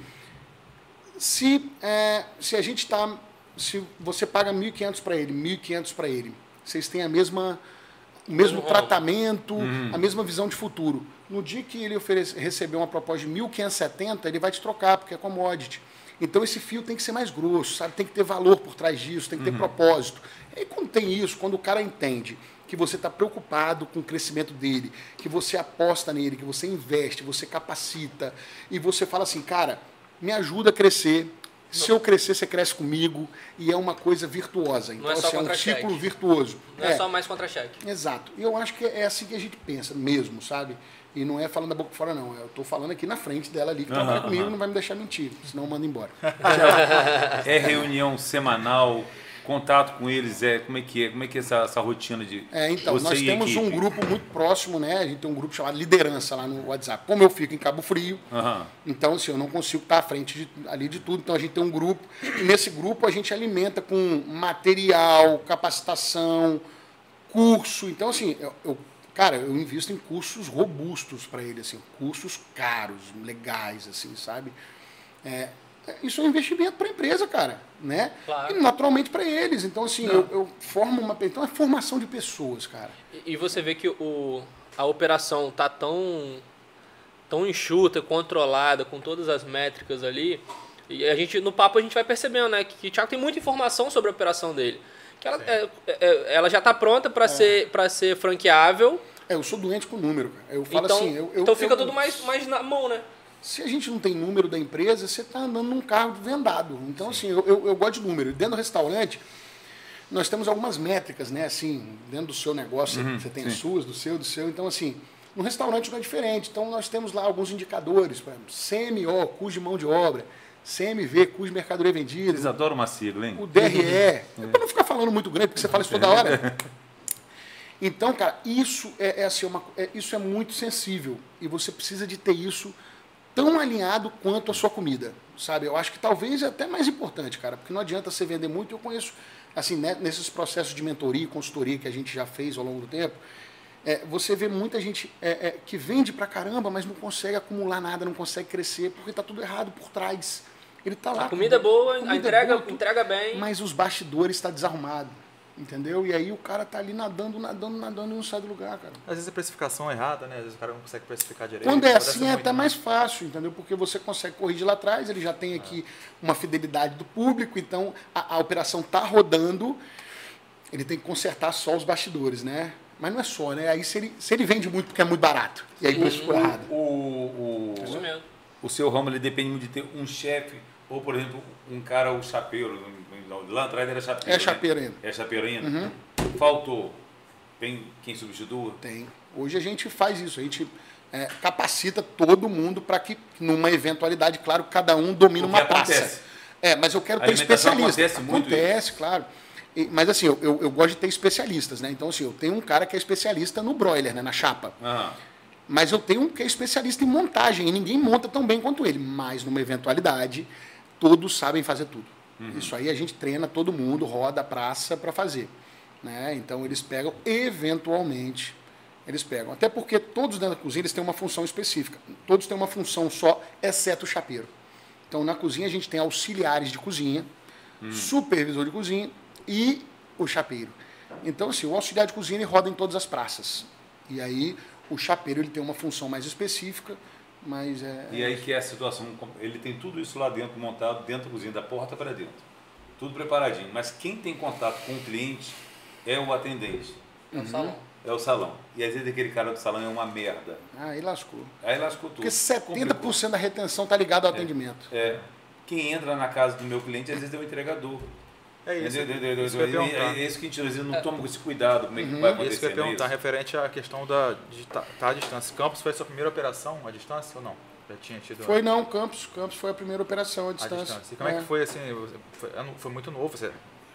se é, se a gente está, se você paga 1.500 para ele, 1.500 para ele, vocês têm a mesma o mesmo Uhum. tratamento, a mesma visão de futuro. No dia que ele oferecer, receber uma proposta de 1.570, ele vai te trocar, porque é commodity. Então esse fio tem que ser mais grosso, sabe? Tem que ter valor por trás disso, tem que ter propósito. E aí, quando tem isso, quando o cara entende que você está preocupado com o crescimento dele, que você aposta nele, que você investe, você capacita, e você fala assim, cara, me ajuda a crescer. Se eu crescer, você cresce comigo. E é uma coisa virtuosa. Então, é só assim, é um ciclo virtuoso. Não é, só mais contra-cheque. Exato. E eu acho que é assim que a gente pensa mesmo, sabe? E não é falando da boca fora, não. Eu estou falando aqui na frente dela ali, que trabalha Aham, comigo, aham. não vai me deixar mentir, senão manda embora. É reunião semanal? Contato com eles é como é que é? Como é que é essa, essa rotina de É, então, nós temos um equipe? grupo muito próximo, né? A gente tem um grupo chamado Liderança lá no WhatsApp. Como eu fico em Cabo Frio, Aham. então assim, eu não consigo estar à frente de- ali de tudo. Então a gente tem um grupo, e nesse grupo a gente alimenta com material, capacitação, curso. Então, assim, eu, eu- cara, eu invisto em cursos robustos para ele, assim, cursos caros, legais, assim, sabe? É, isso é um investimento para a empresa, cara, né? Claro. E naturalmente para eles. Então, assim, eu, eu formo uma. Então é formação de pessoas, cara. E, e você vê que o, a operação tá tão, tão enxuta, controlada, com todas as métricas ali. E a gente, no papo a gente vai percebendo, né? Que, que o Thiago tem muita informação sobre a operação dele. Que ela, é- é- ela já está pronta para ser, pra ser franqueável. É, eu sou doente com número. cara. Eu falo Então, assim. Eu, eu- então fica eu- tudo mais, mais na mão, né? Se a gente não tem número da empresa, você está andando num carro vendado. Então, assim, eu, eu, eu gosto de número. Dentro do restaurante, nós temos algumas métricas, né? Assim, dentro do seu negócio, você tem as suas, do seu, do seu. Então, assim, no restaurante não é diferente. Então, nós temos lá alguns indicadores, por exemplo, CMO, custo de mão de obra, CMV, custo de mercadoria vendida, Eles adoram uma sigla, hein? o DRE. É para não ficar falando muito grande, porque você fala isso toda hora. Então, cara, isso é, é assim, uma, é- isso é muito sensível. E você precisa de ter isso tão alinhado quanto a sua comida. Sabe? Eu acho que talvez é até mais importante, cara, porque não adianta você vender muito. Eu conheço, assim, né, nesses processos de mentoria e consultoria que a gente já fez ao longo do tempo, é, você vê muita gente é, é, que vende pra caramba, mas não consegue acumular nada, não consegue crescer, porque tá tudo errado por trás. Ele tá lá. A comida é boa, comida a é entrega, boa, entrega bem. mas os bastidores está desarrumado. Entendeu? E aí o cara tá ali nadando, nadando, nadando e não sai do lugar, cara. Às vezes a precificação é errada, né? Às vezes o cara não consegue precificar direito. Quando é assim é até né? mais fácil, entendeu? Porque você consegue corrigir lá atrás, ele já tem aqui uma fidelidade do público, então a, a operação tá rodando, ele tem que consertar só os bastidores, né? Mas não é só, né? Aí se ele, se ele vende muito porque é muito barato, e aí o preço ficou errado. O, Isso o, mesmo. o seu ramo ele depende muito de ter um chefe, ou por exemplo, um cara, o chapeiro. Lá atrás era chapeiro. É né? chapeiro ainda. É chapeiro ainda? Faltou. Tem quem substitua? Tem. Hoje a gente faz isso, a gente é, capacita todo mundo para que, numa eventualidade, claro, cada um que uma acontece. taça. É, mas eu quero ter alimentação especialista. acontece muito Acontece, claro. E- mas assim, eu, eu, eu gosto de ter especialistas, né? Então, assim, eu tenho um cara que é especialista no broiler, né? Na chapa. Mas eu tenho um que é especialista em montagem, e ninguém monta tão bem quanto ele. Mas numa eventualidade, todos sabem fazer tudo. Isso aí a gente treina todo mundo, roda a praça para fazer. Né? Então eles pegam, eventualmente, eles pegam. Até porque todos dentro da cozinha eles têm uma função específica. Todos têm uma função só, exceto o chapeiro. Então na cozinha a gente tem auxiliares de cozinha, supervisor de cozinha e o chapeiro. Então assim, o auxiliar de cozinha ele roda em todas as praças. E aí o chapeiro ele tem uma função mais específica, mas é E aí que é a situação, ele tem tudo isso lá dentro, montado dentro da cozinha, da porta para dentro. Tudo preparadinho. Mas quem tem contato com o cliente é o atendente, É um salão. é o salão. E às vezes aquele cara do salão é uma merda. aí lascou. Aí lascou tudo. Porque Complicou. 70% da retenção está ligado ao atendimento. É. Quem entra na casa do meu cliente, às vezes é o entregador. É isso. Entendeu? Entendeu? isso que. É isso que a gente às vezes não toma esse cuidado, como é que vai Isso que eu acontecer. ia perguntar, referente à questão da, de estar à distância. Campos foi a sua primeira operação à distância ou não? Já tinha tido Foi não, Campos. Campos foi a primeira operação à à distância. distância. E como é, que foi assim? Foi, foi muito novo, você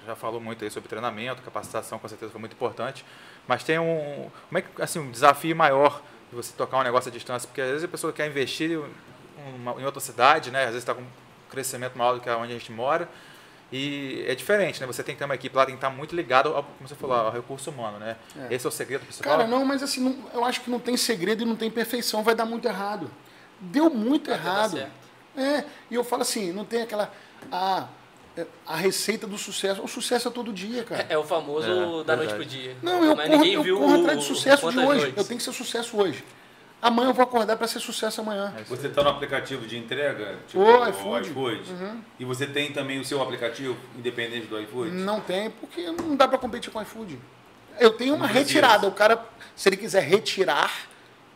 já falou muito aí sobre treinamento, capacitação, com certeza foi muito importante. Mas tem um. Como é que assim, um desafio maior de você tocar um negócio à distância? Porque às vezes a pessoa quer investir em, uma- em outra cidade, né? Às vezes está com um crescimento maior do que onde a gente mora. E é diferente, né? Você tem que ter uma equipe lá, tem que estar muito ligado, ao, como você falou, ao recurso humano, né? É. Esse é o segredo principal. Cara, não, mas assim, não- eu acho que não tem segredo e não tem perfeição, vai dar muito errado. Deu muito Vai errado. É, e eu falo assim, não tem aquela. A, a receita do sucesso. O sucesso é todo dia, cara. É, é o famoso É, da noite verdade. pro dia. Não, eu Mas corro, ninguém eu viu corro o- atrás do sucesso de hoje. noites. Eu tenho que ser sucesso hoje. Amanhã eu vou acordar para ser sucesso amanhã. É Você está no aplicativo de entrega? Tipo o iFood. iFood? E você tem também o seu aplicativo, independente do iFood? Não tem, porque não dá para competir com o iFood. Eu tenho uma retirada. O cara, se ele quiser retirar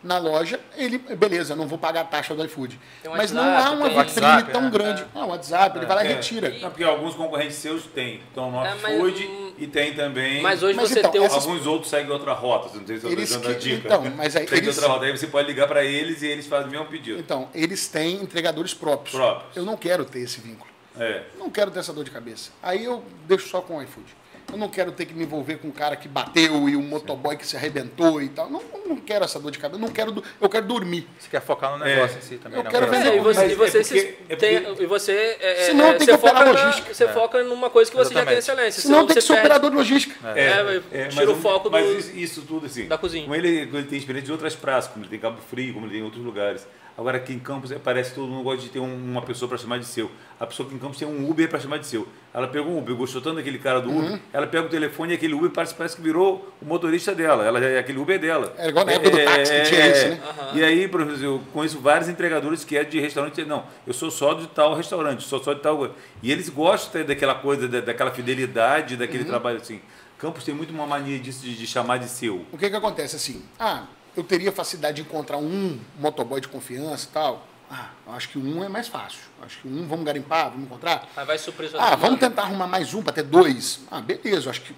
na loja, ele, beleza, não vou pagar a taxa do iFood. Um Mas não WhatsApp, há uma vitrine WhatsApp, tão é. grande. Ah, o WhatsApp, ele vai lá e É. retira. Não, porque alguns concorrentes seus têm. Então no É, mas- iFood e tem também. Mas hoje Mas você então, tem essas- Alguns outros seguem outra rota, não sei se eu estou dando a dica. então, mas aí eles- outra rota, aí você pode ligar para eles e eles fazem o mesmo pedido. Então, eles têm entregadores próprios. Próprios. Eu não quero ter esse vínculo. É. Não quero ter essa dor de cabeça. Aí eu deixo só com o iFood. Eu não quero ter que me envolver com um cara que bateu e um motoboy que se arrebentou e tal. Não, não quero essa dor de cabeça. Não quero, eu quero dormir. Você quer focar no negócio em si também, Eu né? quero vender É, e você, Mas e você, é se- porque- é tem- e você, é, Senão é, tem você que operar foca, na, logística. você foca numa coisa que você já tem Exatamente. excelência. Senão tem você que ser perde- operador de logística. É, mas tira o mas foco mas do- isso, isso tudo assim. da cozinha. Como ele, ele tem experiência de outras praças, como ele tem Cabo Frio, como ele tem em outros lugares. Agora aqui em Campos é, parece que todo mundo gosta de ter um- uma pessoa para chamar de seu. A pessoa aqui em Campos tem um Uber para chamar de seu. Ela pegou um Uber, gostou tanto daquele cara do Uber, ela pega o telefone e aquele Uber parece, parece que virou o motorista dela. Ela, é- aquele Uber é dela. É igual na época do táxi que tinha isso, né? E aí, por exemplo, eu conheço vários entregadores que é de restaurante. Não, eu sou só de tal restaurante, sou só de tal. coisa. E eles gostam daquela coisa, da- daquela fidelidade, Uhum. daquele trabalho assim. Campos tem muito uma mania disso de, de chamar de seu. O que que acontece assim? Ah, eu teria facilidade de encontrar um motoboy de confiança e tal. Ah, eu acho que um é mais fácil. Acho que um, vamos garimpar, vamos encontrar. Mas vai Ah, vamos tentar arrumar mais um para ter dois. Ah, beleza, eu acho que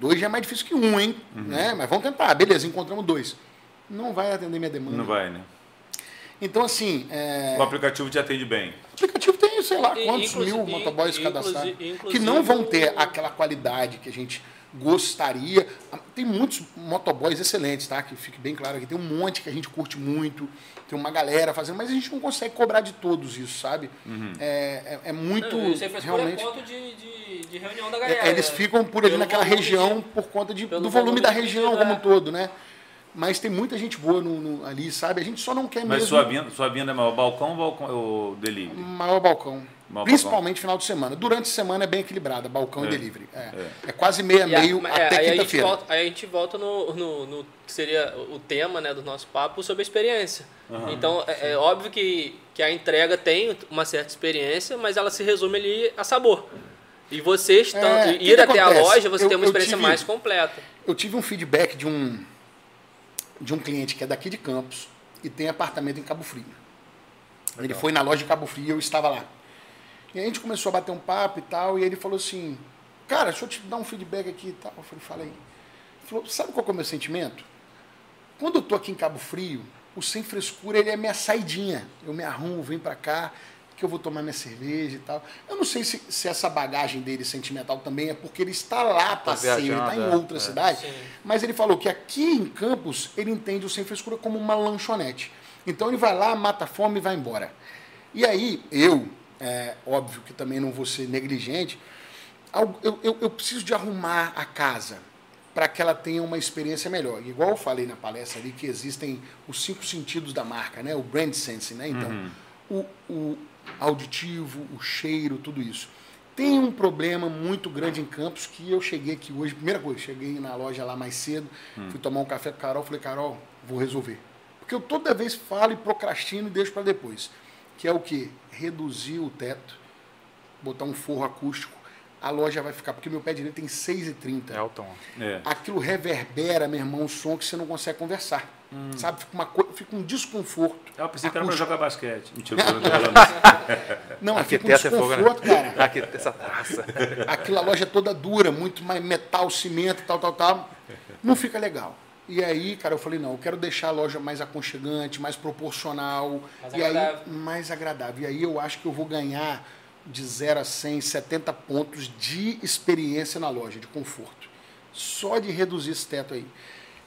dois já é mais difícil que um, hein? Né? Mas vamos tentar. Beleza, encontramos dois. Não vai atender minha demanda. Não vai, né? Então, assim, é, O aplicativo te atende bem. o aplicativo tem, sei lá, quantos mil motoboys cadastrados. Que não vão ter aquela qualidade que a gente gostaria. Tem muitos motoboys excelentes, tá? Que fique bem claro aqui. Tem um monte que a gente curte muito, tem uma galera fazendo, mas a gente não consegue cobrar de todos isso, sabe? É, é, é muito. Não, aí foi realmente. é ponto de, de, de reunião da É, galera. eles ficam por ali naquela região de- por conta de, do volume volume da região como é. um todo, né? Mas tem muita gente boa no, no- ali, sabe? A gente só não quer Mas mesmo sua venda, sua venda é maior balcão ou balcão, ou delivery? maior balcão. Maior Principalmente final de semana. Durante a semana é bem equilibrada, balcão e É. delivery. É, É. é quase meia, E a- meio é, até aí, a gente quinta-feira. volta, aí a gente volta no, no, no que seria o tema né, do nosso papo sobre a experiência. então, é, é óbvio que, que a entrega tem uma certa experiência, mas ela se resume ali a sabor. E você estando, É, ir que até a acontece? loja, você Eu- tem uma experiência tive- mais completa. Eu tive um feedback de um, de um cliente que é daqui de Campos e tem apartamento em Cabo Frio. Ele foi na loja de Cabo Frio e eu estava lá. E aí a gente começou a bater um papo e tal, e ele falou assim, cara, deixa eu te dar um feedback aqui e tal. Eu falei, fala aí. Ele falou, sabe qual é o meu sentimento? Quando eu tô aqui em Cabo Frio, o sem frescura ele é minha saidinha. Eu me arrumo, venho para cá, que eu vou tomar minha cerveja e tal. Eu não sei se, se essa bagagem dele sentimental também é porque ele está lá passeio, ele está em é, outra é. cidade. Sim. Mas ele falou que aqui em Campos ele entende o sem frescura como uma lanchonete. Então ele vai lá, mata a fome e vai embora. E aí, eu, é, óbvio que também não vou ser negligente, eu, eu, eu preciso de arrumar a casa para que ela tenha uma experiência melhor. Igual eu falei na palestra ali, que existem os cinco sentidos da marca, né? o brand sense, né? Então, o, o auditivo, o cheiro, tudo isso. Tem um problema muito grande em Campos que eu cheguei aqui hoje, primeira coisa, cheguei na loja lá mais cedo, fui tomar um café com a Carol, falei, Carol, vou resolver. Porque eu toda vez falo e procrastino e deixo para depois. Que é o quê? Reduzir o teto, botar um forro acústico, a loja vai ficar, porque meu pé direito tem 6,30 É o tom. É. aquilo reverbera, meu irmão, um som que você não consegue conversar. Sabe? Fica, uma, co- fica um desconforto. Eu pensei que era pra acústico. jogar basquete. Mentira, falando. Não, fica um Arquiteto é fogo, desconforto, né? cara. Arquiteto, essa taça. Aquela loja toda dura, muito mais metal, cimento, tal, tal, tal. Não fica legal. E aí, cara, eu falei, não, eu quero deixar a loja mais aconchegante, mais proporcional. Mais e agradável. aí, mais agradável. E aí eu acho que eu vou ganhar de 0 a 100, 70 pontos de experiência na loja, de conforto. Só de reduzir esse teto aí.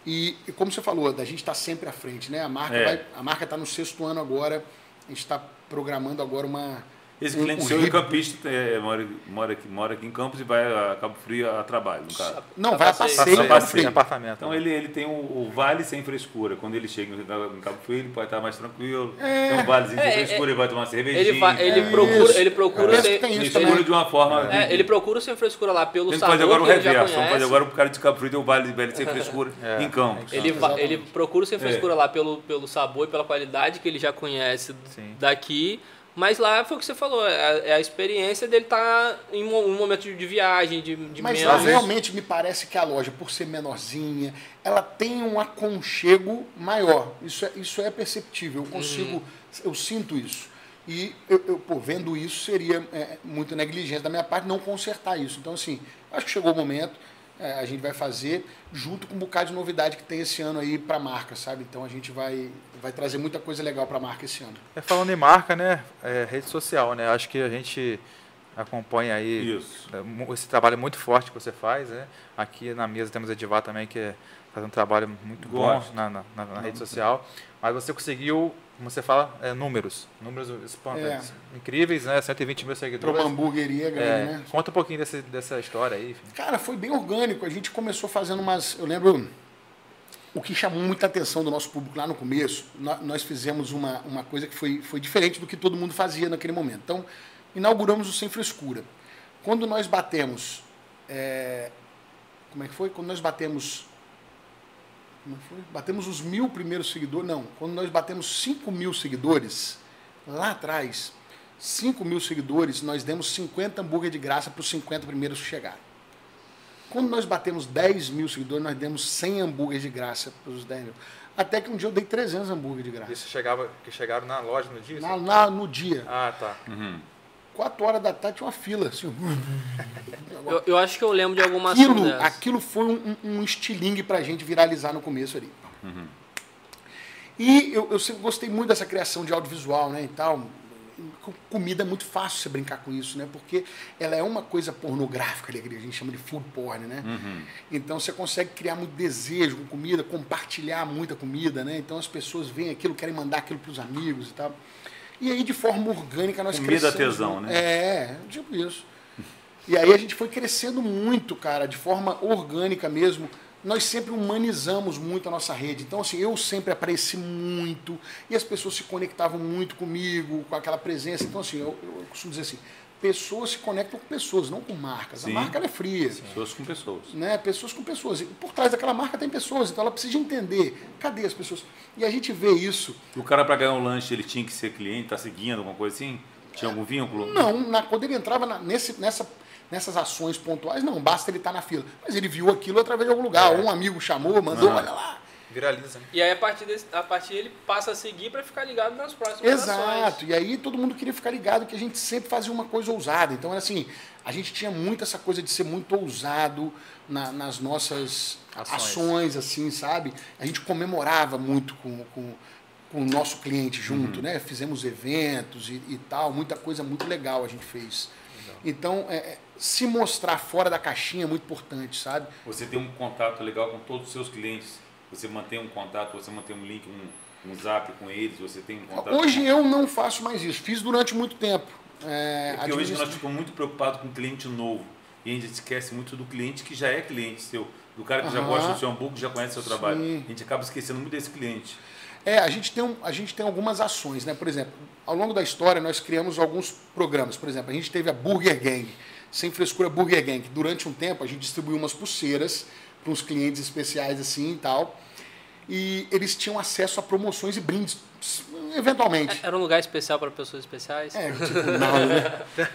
E, e como você falou, da gente está sempre à frente, né? A marca É. vai, a marca está no sexto ano agora. A gente está programando agora uma Esse um- cliente um seu é campista, é, mora, mora, aqui, mora aqui em Campos e vai a Cabo Frio a trabalho, no caso. Não, vai a Passeio. passeio, Passeio. Cabo Tem Frio. apartamento. Então né? ele, ele tem o, o vale sem frescura. Quando ele chega em Cabo Frio, ele pode estar mais tranquilo. Tem um valezinho É, sem é, frescura, ele vai tomar cervejinha. Ele, vai, ele É procura, ele procura tem isso Ele escolhe de uma forma. é, ele procura sem frescura lá pelo sabor fazer agora o reverso. Vamos fazer agora o cara de Cabo Frio tem o vale velho sem frescura É. em Campos. Ele, ele procura o sem É. frescura lá pelo, pelo sabor e pela qualidade que ele já conhece Sim. daqui. Mas lá foi o que você falou, é a, é a experiência dele estar em um, momento de, viagem, de, de Mas menos. realmente me parece que a loja, por ser menorzinha, ela tem um aconchego maior. Isso é, isso é perceptível. Eu consigo, Uhum. eu sinto isso. E eu, eu, pô, vendo isso, seria é, muito negligência da minha parte não consertar isso. Então, assim, acho que chegou o momento. É, a gente vai fazer junto com um bocado de novidade que tem esse ano aí para a marca, sabe? Então a gente vai, vai trazer muita coisa legal para a marca esse ano. É, falando em marca, né? é, rede social, né? Acho que a gente acompanha aí Isso. é, esse trabalho muito forte que você faz, né? Aqui na mesa temos a Edivar também, que é- faz um trabalho muito Gosto. bom na, na- na- na rede social. Mas você conseguiu, como você fala, é, números. Números espantantes. Incríveis, né? 120 mil Para uma seguidores. hamburgueria grande, É, né? Conta um pouquinho desse, dessa história aí. enfim. Cara, foi bem orgânico. A gente começou fazendo umas. Eu lembro. O que chamou muita atenção do nosso público lá no começo, nó- nós fizemos uma, uma coisa que foi, foi diferente do que todo mundo fazia naquele momento. Então, inauguramos o Sem Frescura. Quando nós batemos. é, como é que foi? Quando nós batemos. É foi? Batemos os mil primeiros seguidores. Não, quando nós batemos 5 mil seguidores, lá atrás, 5 mil seguidores, nós demos 50 hambúrguer de graça para os 50 primeiros que chegaram. Quando nós batemos 10 mil seguidores, nós demos 100 hambúrguer de graça para os 10 mil. Até que um dia eu dei 300 hambúrguer de graça. Isso chegava, que chegaram na loja no dia? Na, na- no dia. Ah, tá. 4 horas da tarde tinha uma fila. Assim, Eu, eu acho que eu lembro de alguma ação aquilo, dessa. aquilo foi um, um, estilingue pra gente viralizar no começo ali. E eu, eu sempre gostei muito dessa criação de audiovisual, né, e tal. Com Comida é muito fácil você brincar com isso, né? Porque ela é uma coisa pornográfica, a gente chama de food porn, né? Então você consegue criar muito desejo com comida, compartilhar muita comida, né? Então as pessoas veem aquilo, querem mandar aquilo para os amigos e tal. E aí, de forma orgânica, nós Comida crescemos. tesão, muito. né? É, tipo isso. E aí a gente foi crescendo muito, cara, de forma orgânica mesmo. Nós sempre humanizamos muito a nossa rede. Então, assim, eu sempre apareci muito e as pessoas se conectavam muito comigo, com aquela presença. Então, assim, eu, eu costumo dizer assim, pessoas se conectam com pessoas, não com marcas. Sim. A marca é fria. Pessoas com pessoas. Né? Pessoas com pessoas. E por trás daquela marca tem pessoas, então ela precisa entender cadê as pessoas. E a gente vê isso. O cara, para ganhar um lanche, ele tinha que ser cliente, tá seguindo alguma coisa assim? Tinha algum vínculo? Não, na- quando ele entrava na- nesse, nessa, nessas ações pontuais, não, basta ele estar na fila. Mas ele viu aquilo através de algum lugar. Ou um amigo chamou, mandou, Ah. olha lá. Viraliza. né? E aí a partir, desse, a partir ele passa a seguir para ficar ligado nas próximas Exato. ações. E aí todo mundo queria ficar ligado que a gente sempre fazia uma coisa ousada. Então, era assim, a gente tinha muito essa coisa de ser muito ousado na- nas nossas Ações. ações. assim, sabe? A gente comemorava muito com, com, com o nosso cliente junto, né? Fizemos eventos e, e tal, muita coisa muito legal a gente fez. Então, é, é, se mostrar fora da caixinha é muito importante, sabe? Você tem um contato legal com todos os seus clientes. Você mantém um contato, você mantém um link, um, um zap com eles, você tem um contato. Hoje eu não faço mais isso. Fiz durante muito tempo. É, É porque hoje nós ficamos muito preocupados com o cliente novo. E a gente esquece muito do cliente que já é cliente seu. Do cara que já Aham. gosta do seu hambúrguer, já conhece o seu trabalho. Sim. A gente acaba esquecendo muito desse cliente. É, a gente, tem um- a gente tem algumas ações, né? Por exemplo, ao longo da história nós criamos alguns programas. Por exemplo, a gente teve a Burger Gang, sem frescura Burger Gang, durante um tempo a gente distribuiu umas pulseiras para uns clientes especiais assim e tal. E eles tinham acesso a promoções e brindes, eventualmente. Era um lugar especial para pessoas especiais? É, tipo, não, né?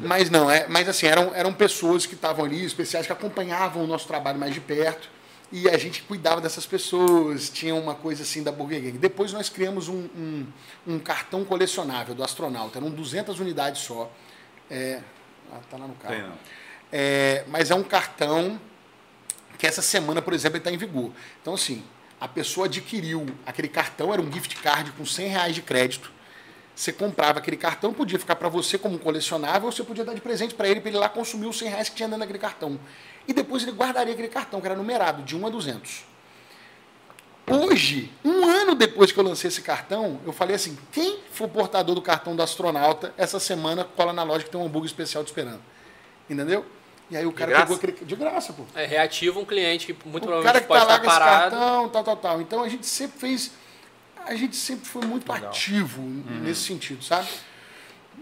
Mas não, é, mas assim, eram, eram pessoas que estavam ali, especiais, que acompanhavam o nosso trabalho mais de perto. E a gente cuidava dessas pessoas, tinha uma coisa assim da Burger Gang. Depois nós criamos um, um, um cartão colecionável do astronauta, eram 200 unidades só. É, ah, tá lá no carro. Tem, não. É, mas é um cartão essa semana, por exemplo, está em vigor. Então, assim, a pessoa adquiriu aquele cartão, era um gift card com 100 reais de crédito. Você comprava aquele cartão, podia ficar para você como colecionável, ou você podia dar de presente para ele, para ele lá consumir os 100 reais que tinha dentro daquele cartão. E depois ele guardaria aquele cartão, que era numerado, de 1 a 200. Hoje, um ano depois que eu lancei esse cartão, eu falei assim: quem for portador do cartão do astronauta, essa semana cola na loja que tem um hambúrguer especial te esperando. Entendeu? E aí o cara pegou aquele. De graça, pô. É, reativa um cliente que muito o cara provavelmente que pode tá lá estar parado. cartão, tal, tal, tal. Então a gente sempre fez. A gente sempre foi muito Legal. ativo Uhum. nesse sentido, sabe?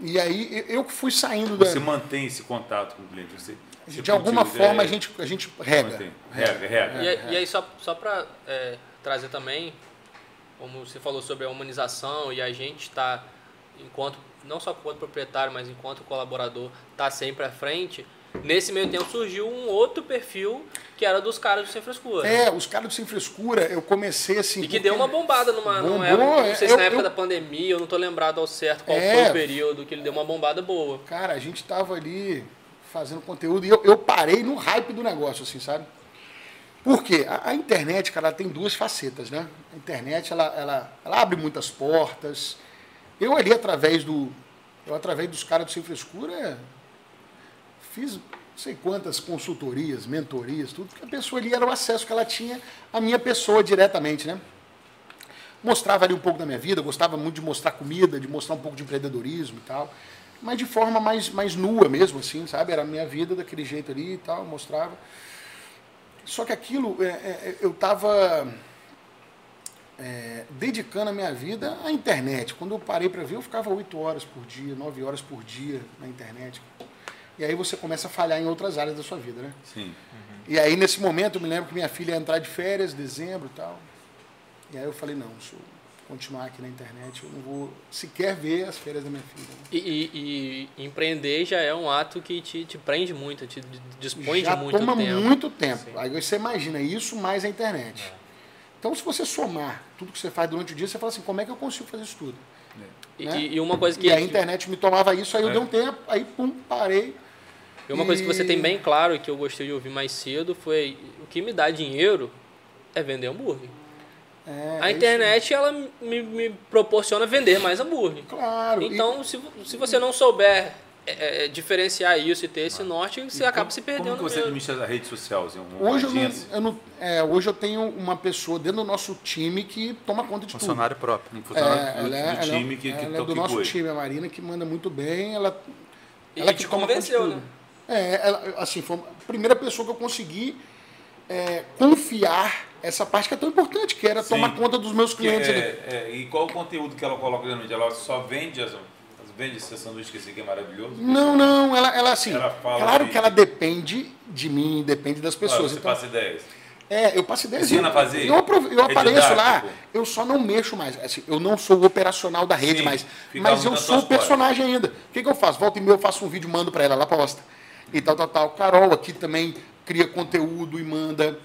E aí eu- que fui saindo da. Você mantém esse contato com o cliente. Você, você De alguma forma é, a gente, a gente rega. mantém. Rega, rega. E, aí- e aí, só, só para trazer também, como você falou sobre a humanização e a gente está, enquanto, não só enquanto proprietário, mas enquanto colaborador, está sempre à frente, nesse meio tempo surgiu um outro perfil que era dos caras do Sem Frescura. É, os caras do Sem Frescura, eu comecei assim. E que deu uma bombada numa, Bombou, numa época, não sei se eu- na época eu- da pandemia, eu não tô lembrado ao certo qual É. foi o período que ele deu uma bombada boa. Cara, a gente tava ali fazendo conteúdo e eu, eu parei no hype do negócio, assim, sabe? Por quê? A, a internet, cara, ela tem duas facetas, né? A internet, ela, ela, ela abre muitas portas. Eu ali, através do... Eu, através dos caras do Sem Frescura, fiz não sei quantas consultorias, mentorias, tudo, porque a pessoa ali era o acesso que ela tinha à minha pessoa diretamente, né? Mostrava ali um pouco da minha vida, gostava muito de mostrar comida, de mostrar um pouco de empreendedorismo e tal, mas de forma mais, mais nua mesmo, assim, sabe? Era a minha vida daquele jeito ali e tal, mostrava. Só que aquilo, é, é, eu estava é, dedicando a minha vida à internet. Quando eu parei para ver, eu ficava oito horas por dia, nove horas por dia na internet. E aí você começa a falhar em outras áreas da sua vida, né? Sim. E aí, nesse momento, eu me lembro que minha filha ia entrar de férias, dezembro e tal. E aí eu falei, não, se eu continuar aqui na internet, eu não vou sequer ver as férias da minha filha. né? E, e- e empreender já é um ato que te, te prende muito, te dispõe Já de muito toma tempo. muito tempo. Sim. Aí você imagina isso mais a internet. É. Então, se você somar tudo que você faz durante o dia, você fala assim, como é que eu consigo fazer isso tudo? E, né? e uma coisa que, E a internet me tomava isso, aí eu É. dei um tempo, aí pum, parei. E uma coisa que você tem e- bem claro e que eu gostei de ouvir mais cedo foi o que me dá dinheiro é vender hambúrguer. É, A é internet ela me, me proporciona vender mais hambúrguer. Claro. e- Então, se, se você não souber é, é, diferenciar isso e ter esse norte, você E acaba como- se perdendo Como que você mesmo. administra a rede social? Assim, uma Hoje eu, não, eu não- é, hoje eu tenho uma pessoa dentro do nosso time que toma conta de tudo. Funcionário próprio. Um É, funcionário do, ela é, do ela é- time que, que, ela é do que nosso time, a Marina, que manda muito bem. Ela, E ela te que toma conta de convenceu, tudo. né? É, ela, assim, foi a primeira pessoa que eu consegui é, confiar essa parte que é tão importante, que era Sim. tomar conta dos meus clientes. é, é, e qual o conteúdo que ela coloca geralmente? Ela só vende as, vende esse sanduíche que esse aqui é maravilhoso? Não, não, ela, ela assim, Ela claro de- que ela depende de mim, depende das pessoas. você então, passa ideias. É, eu passo 10 Ensina a fazer? Eu, eu É apareço lá, didático? eu só não mexo mais. Assim, eu não sou o operacional da rede Sim, mais. Mas eu sou o personagem ainda. O que, que eu faço? Volta e meia eu faço um vídeo, mando pra ela, ela posta. E tal, tal, tal. Carol aqui também cria conteúdo e manda.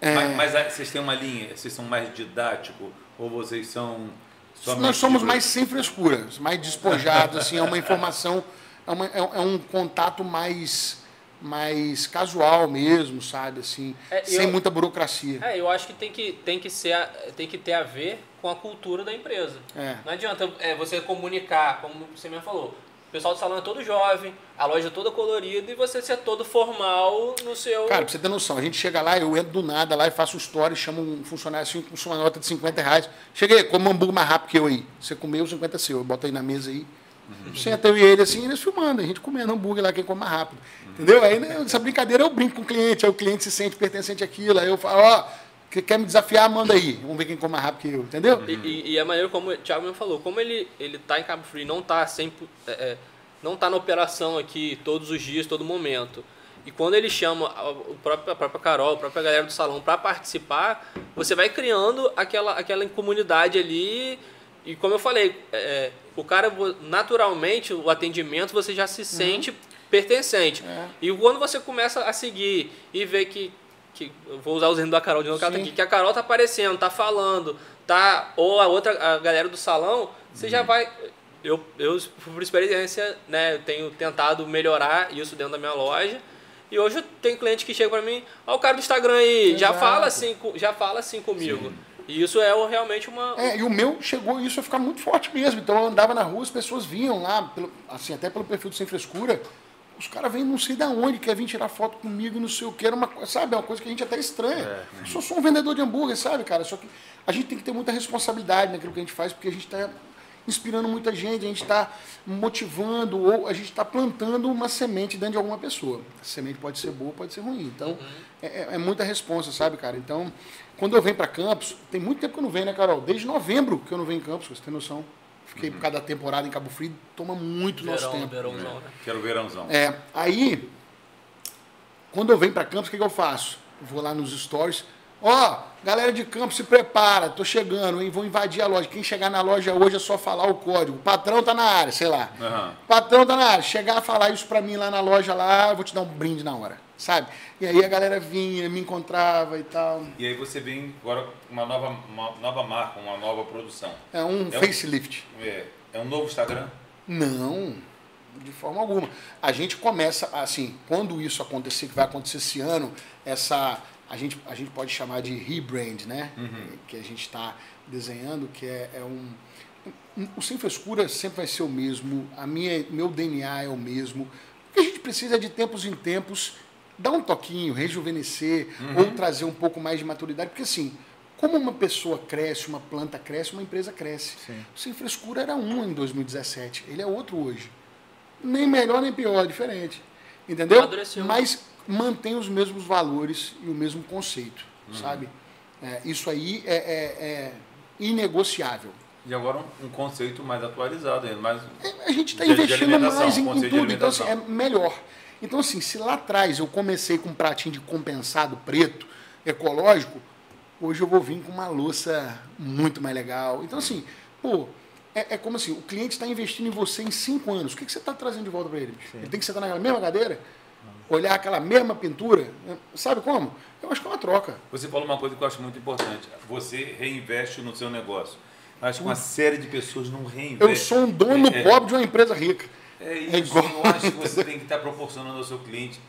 É. Mas, mas aí vocês têm uma linha, vocês são mais didáticos ou vocês são somente Nós somos mais sem frescura, mais despojados, assim, é uma informação, é, uma- é um- é um contato mais, mais casual mesmo, sabe? Assim, É, sem eu- muita burocracia. É, eu acho que tem que, tem que, ser, a- tem que ter a ver com a cultura da empresa. É. Não adianta é, você comunicar, como você mesmo falou. O pessoal do salão é todo jovem, a loja é toda colorida e você ser todo formal no seu. Cara, pra você ter noção, a gente chega lá, eu entro do nada lá e faço um story, chamo um funcionário assim, com uma nota de 50 reais. Cheguei, come um hambúrguer mais rápido que eu aí. Você comeu, 50 é seu. Eu boto aí na mesa aí. Senta eu e ele assim, eles filmando, a gente comendo hambúrguer lá, quem come mais rápido. Entendeu? Aí né, essa brincadeira eu brinco com o cliente, aí o cliente se sente pertencente àquilo, aí eu falo, ó, que quer me desafiar, manda aí. Vamos ver quem come mais rápido que eu, entendeu? E, e, e a maneira como o Thiago mesmo falou, como ele, ele tá em Cabo Frio, não tá sempre. é, é, não tá na operação aqui todos os dias, todo momento. E quando ele chama a, o próprio, a própria Carol, a própria galera do salão para participar, você vai criando aquela, aquela comunidade ali. E como eu falei, é, o cara, naturalmente, o atendimento, você já se sente pertencente. É. E quando você começa a seguir e ver que, que eu vou usar o exemplo da Carol de novo, tá Sim. aqui, que a Carol tá aparecendo, tá falando, tá ou a outra a galera do salão, você Uhum. já vai eu, eu por experiência, né, eu tenho tentado melhorar isso dentro da minha loja. E hoje eu tenho cliente que chega pra mim, ó o cara do Instagram aí, já Exato. fala assim, já fala assim comigo. E isso é realmente uma É, e o meu chegou isso a ficar muito forte mesmo. Então eu andava na rua, as pessoas vinham lá, pelo- assim, até pelo perfil do Sem Frescura, os caras vêm não sei da onde, quer vir tirar foto comigo, não sei o que, era uma sabe, é uma coisa que a gente até estranha. Eu só sou um vendedor de hambúrguer, sabe, cara? Só que a gente tem que ter muita responsabilidade naquilo que a gente faz, porque a gente está inspirando muita gente, a gente está motivando, ou a gente está plantando uma semente dentro de alguma pessoa. A semente pode ser boa, pode ser ruim. Então, é, é- é muita responsa, sabe, cara? Então, quando eu venho para Campos, tem muito tempo que eu não venho, né, Carol? Desde novembro que eu não venho em Campos, você tem noção. Fiquei por causa da temporada em Cabo Frio, toma muito nosso verão, tempo. verãozão, né? Quero verãozão. É, aí, quando eu venho para Campos, o que, que eu faço? Eu vou lá nos stories. Ó, galera de Campos, se prepara, tô chegando, hein? Vou invadir a loja. Quem chegar na loja hoje é só falar o código. O patrão tá na área, sei lá. Aham. O patrão tá na área. Chegar a falar isso para mim lá na loja lá, eu vou te dar um brinde na hora, sabe? E aí a galera vinha, me encontrava e tal. E aí você vem agora com uma nova, uma nova marca, uma nova produção. É um É um- facelift. É, é um novo Instagram? Não, de forma alguma. A gente começa, assim, quando isso acontecer, que vai acontecer esse ano, essa. A gente, a gente pode chamar de rebrand, né? Que a gente está desenhando, que é, é um. O sem frescura sempre vai ser o mesmo, a minha, meu DNA é o mesmo. Porque a gente precisa de tempos em tempos dar um toquinho, rejuvenescer ou trazer um pouco mais de maturidade, porque assim, como uma pessoa cresce, uma planta cresce, uma empresa cresce. Sim. O Sem Frescura era um em 2017, ele é outro hoje. Nem melhor nem pior, é diferente. Entendeu? Amadureceu. Mas mantém os mesmos valores e o mesmo conceito, sabe? É, isso aí é, é- é inegociável. E agora um, um conceito mais atualizado, ainda mais É, A gente está investindo mais em, em tudo, então assim, é melhor. Então, assim, se lá atrás eu comecei com um pratinho de compensado preto, ecológico, hoje eu vou vir com uma louça muito mais legal. Então, assim, pô, é, é como assim, o cliente está investindo em você em cinco anos. O que, que você está trazendo de volta para ele? bicho? Ele tem que sentar naquela mesma cadeira, olhar aquela mesma pintura, sabe como? Eu acho que é uma troca. Você falou uma coisa que eu acho muito importante. Você reinveste no seu negócio. Acho que uma série de pessoas não reinvestem. Eu sou um dono É, é, pobre de uma empresa rica. É É isso. igual- Eu acho que você tem que estar proporcionando ao seu cliente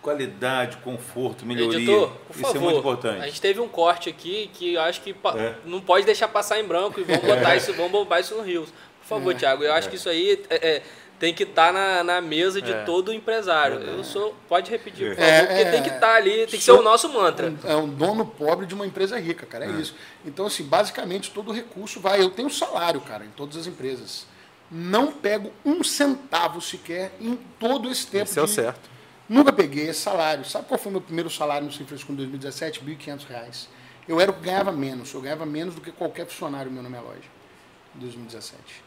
qualidade, conforto, melhoria. Editor, por isso favor, é muito importante. a gente teve um corte aqui que eu acho que É. não pode deixar passar em branco e vamos botar isso, vamos botar isso no Rios. Por favor, É. Thiago, eu acho que isso aí é- é, tem que estar na, na mesa de É. todo empresário. Eu sou, pode repetir, por favor, É, porque é. tem que estar ali, tem que ser o nosso mantra. Um- é um dono pobre de uma empresa rica, cara. É, isso. Então, assim, basicamente todo o recurso vai. Eu tenho salário, cara, em todas as empresas. Não pego um centavo sequer em todo esse tempo. Esse é o certo. Nunca peguei esse salário. Sabe qual foi o meu primeiro salário no Sem Fresco em 2017? 1.500 reais. Eu era o que ganhava menos. Eu ganhava menos do que qualquer funcionário meu na minha loja. Em 2017.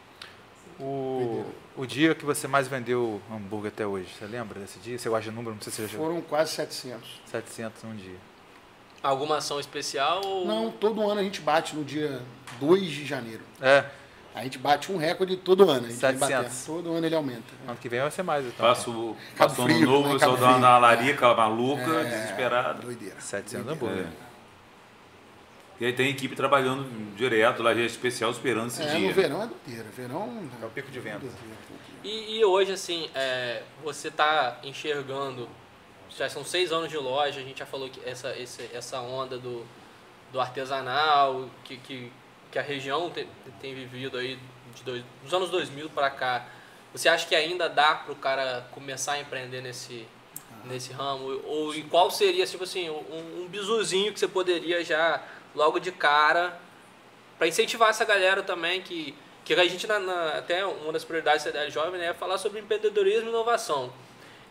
O, o dia que você mais vendeu hambúrguer até hoje, você lembra desse dia? Você gosta de número? Não sei se você já Foram quase 700. 700 um dia. Alguma ação especial? ou- Não, todo ano a gente bate no dia 2 de janeiro. É, A gente bate um recorde todo ano. A gente tem que bater. 700. Todo ano ele aumenta. ano que vem vai ser mais. Então. Passa o Cabo passou Frio, no novo, né? o pessoal Cabo dá uma larica maluca, É, desesperada. Doideira. 700 Doideira. hambúrguer. E aí tem equipe trabalhando direto, lá especial, esperando esse É, dia. no verão é doideira. Verão. É o pico de venda. E, e hoje, assim, é, você está enxergando, já são seis anos de loja, a gente já falou que essa, esse- essa onda do, do artesanal, que, que, que a região tem, tem vivido aí de dois, dos anos 2000 para cá. Você acha que ainda dá para o cara começar a empreender nesse, nesse ramo? Ou e qual seria, tipo assim, um, um bisuzinho que você poderia já, logo de cara, para incentivar essa galera também que que a gente na, na- até uma das prioridades da Jovem né, é falar sobre empreendedorismo e inovação.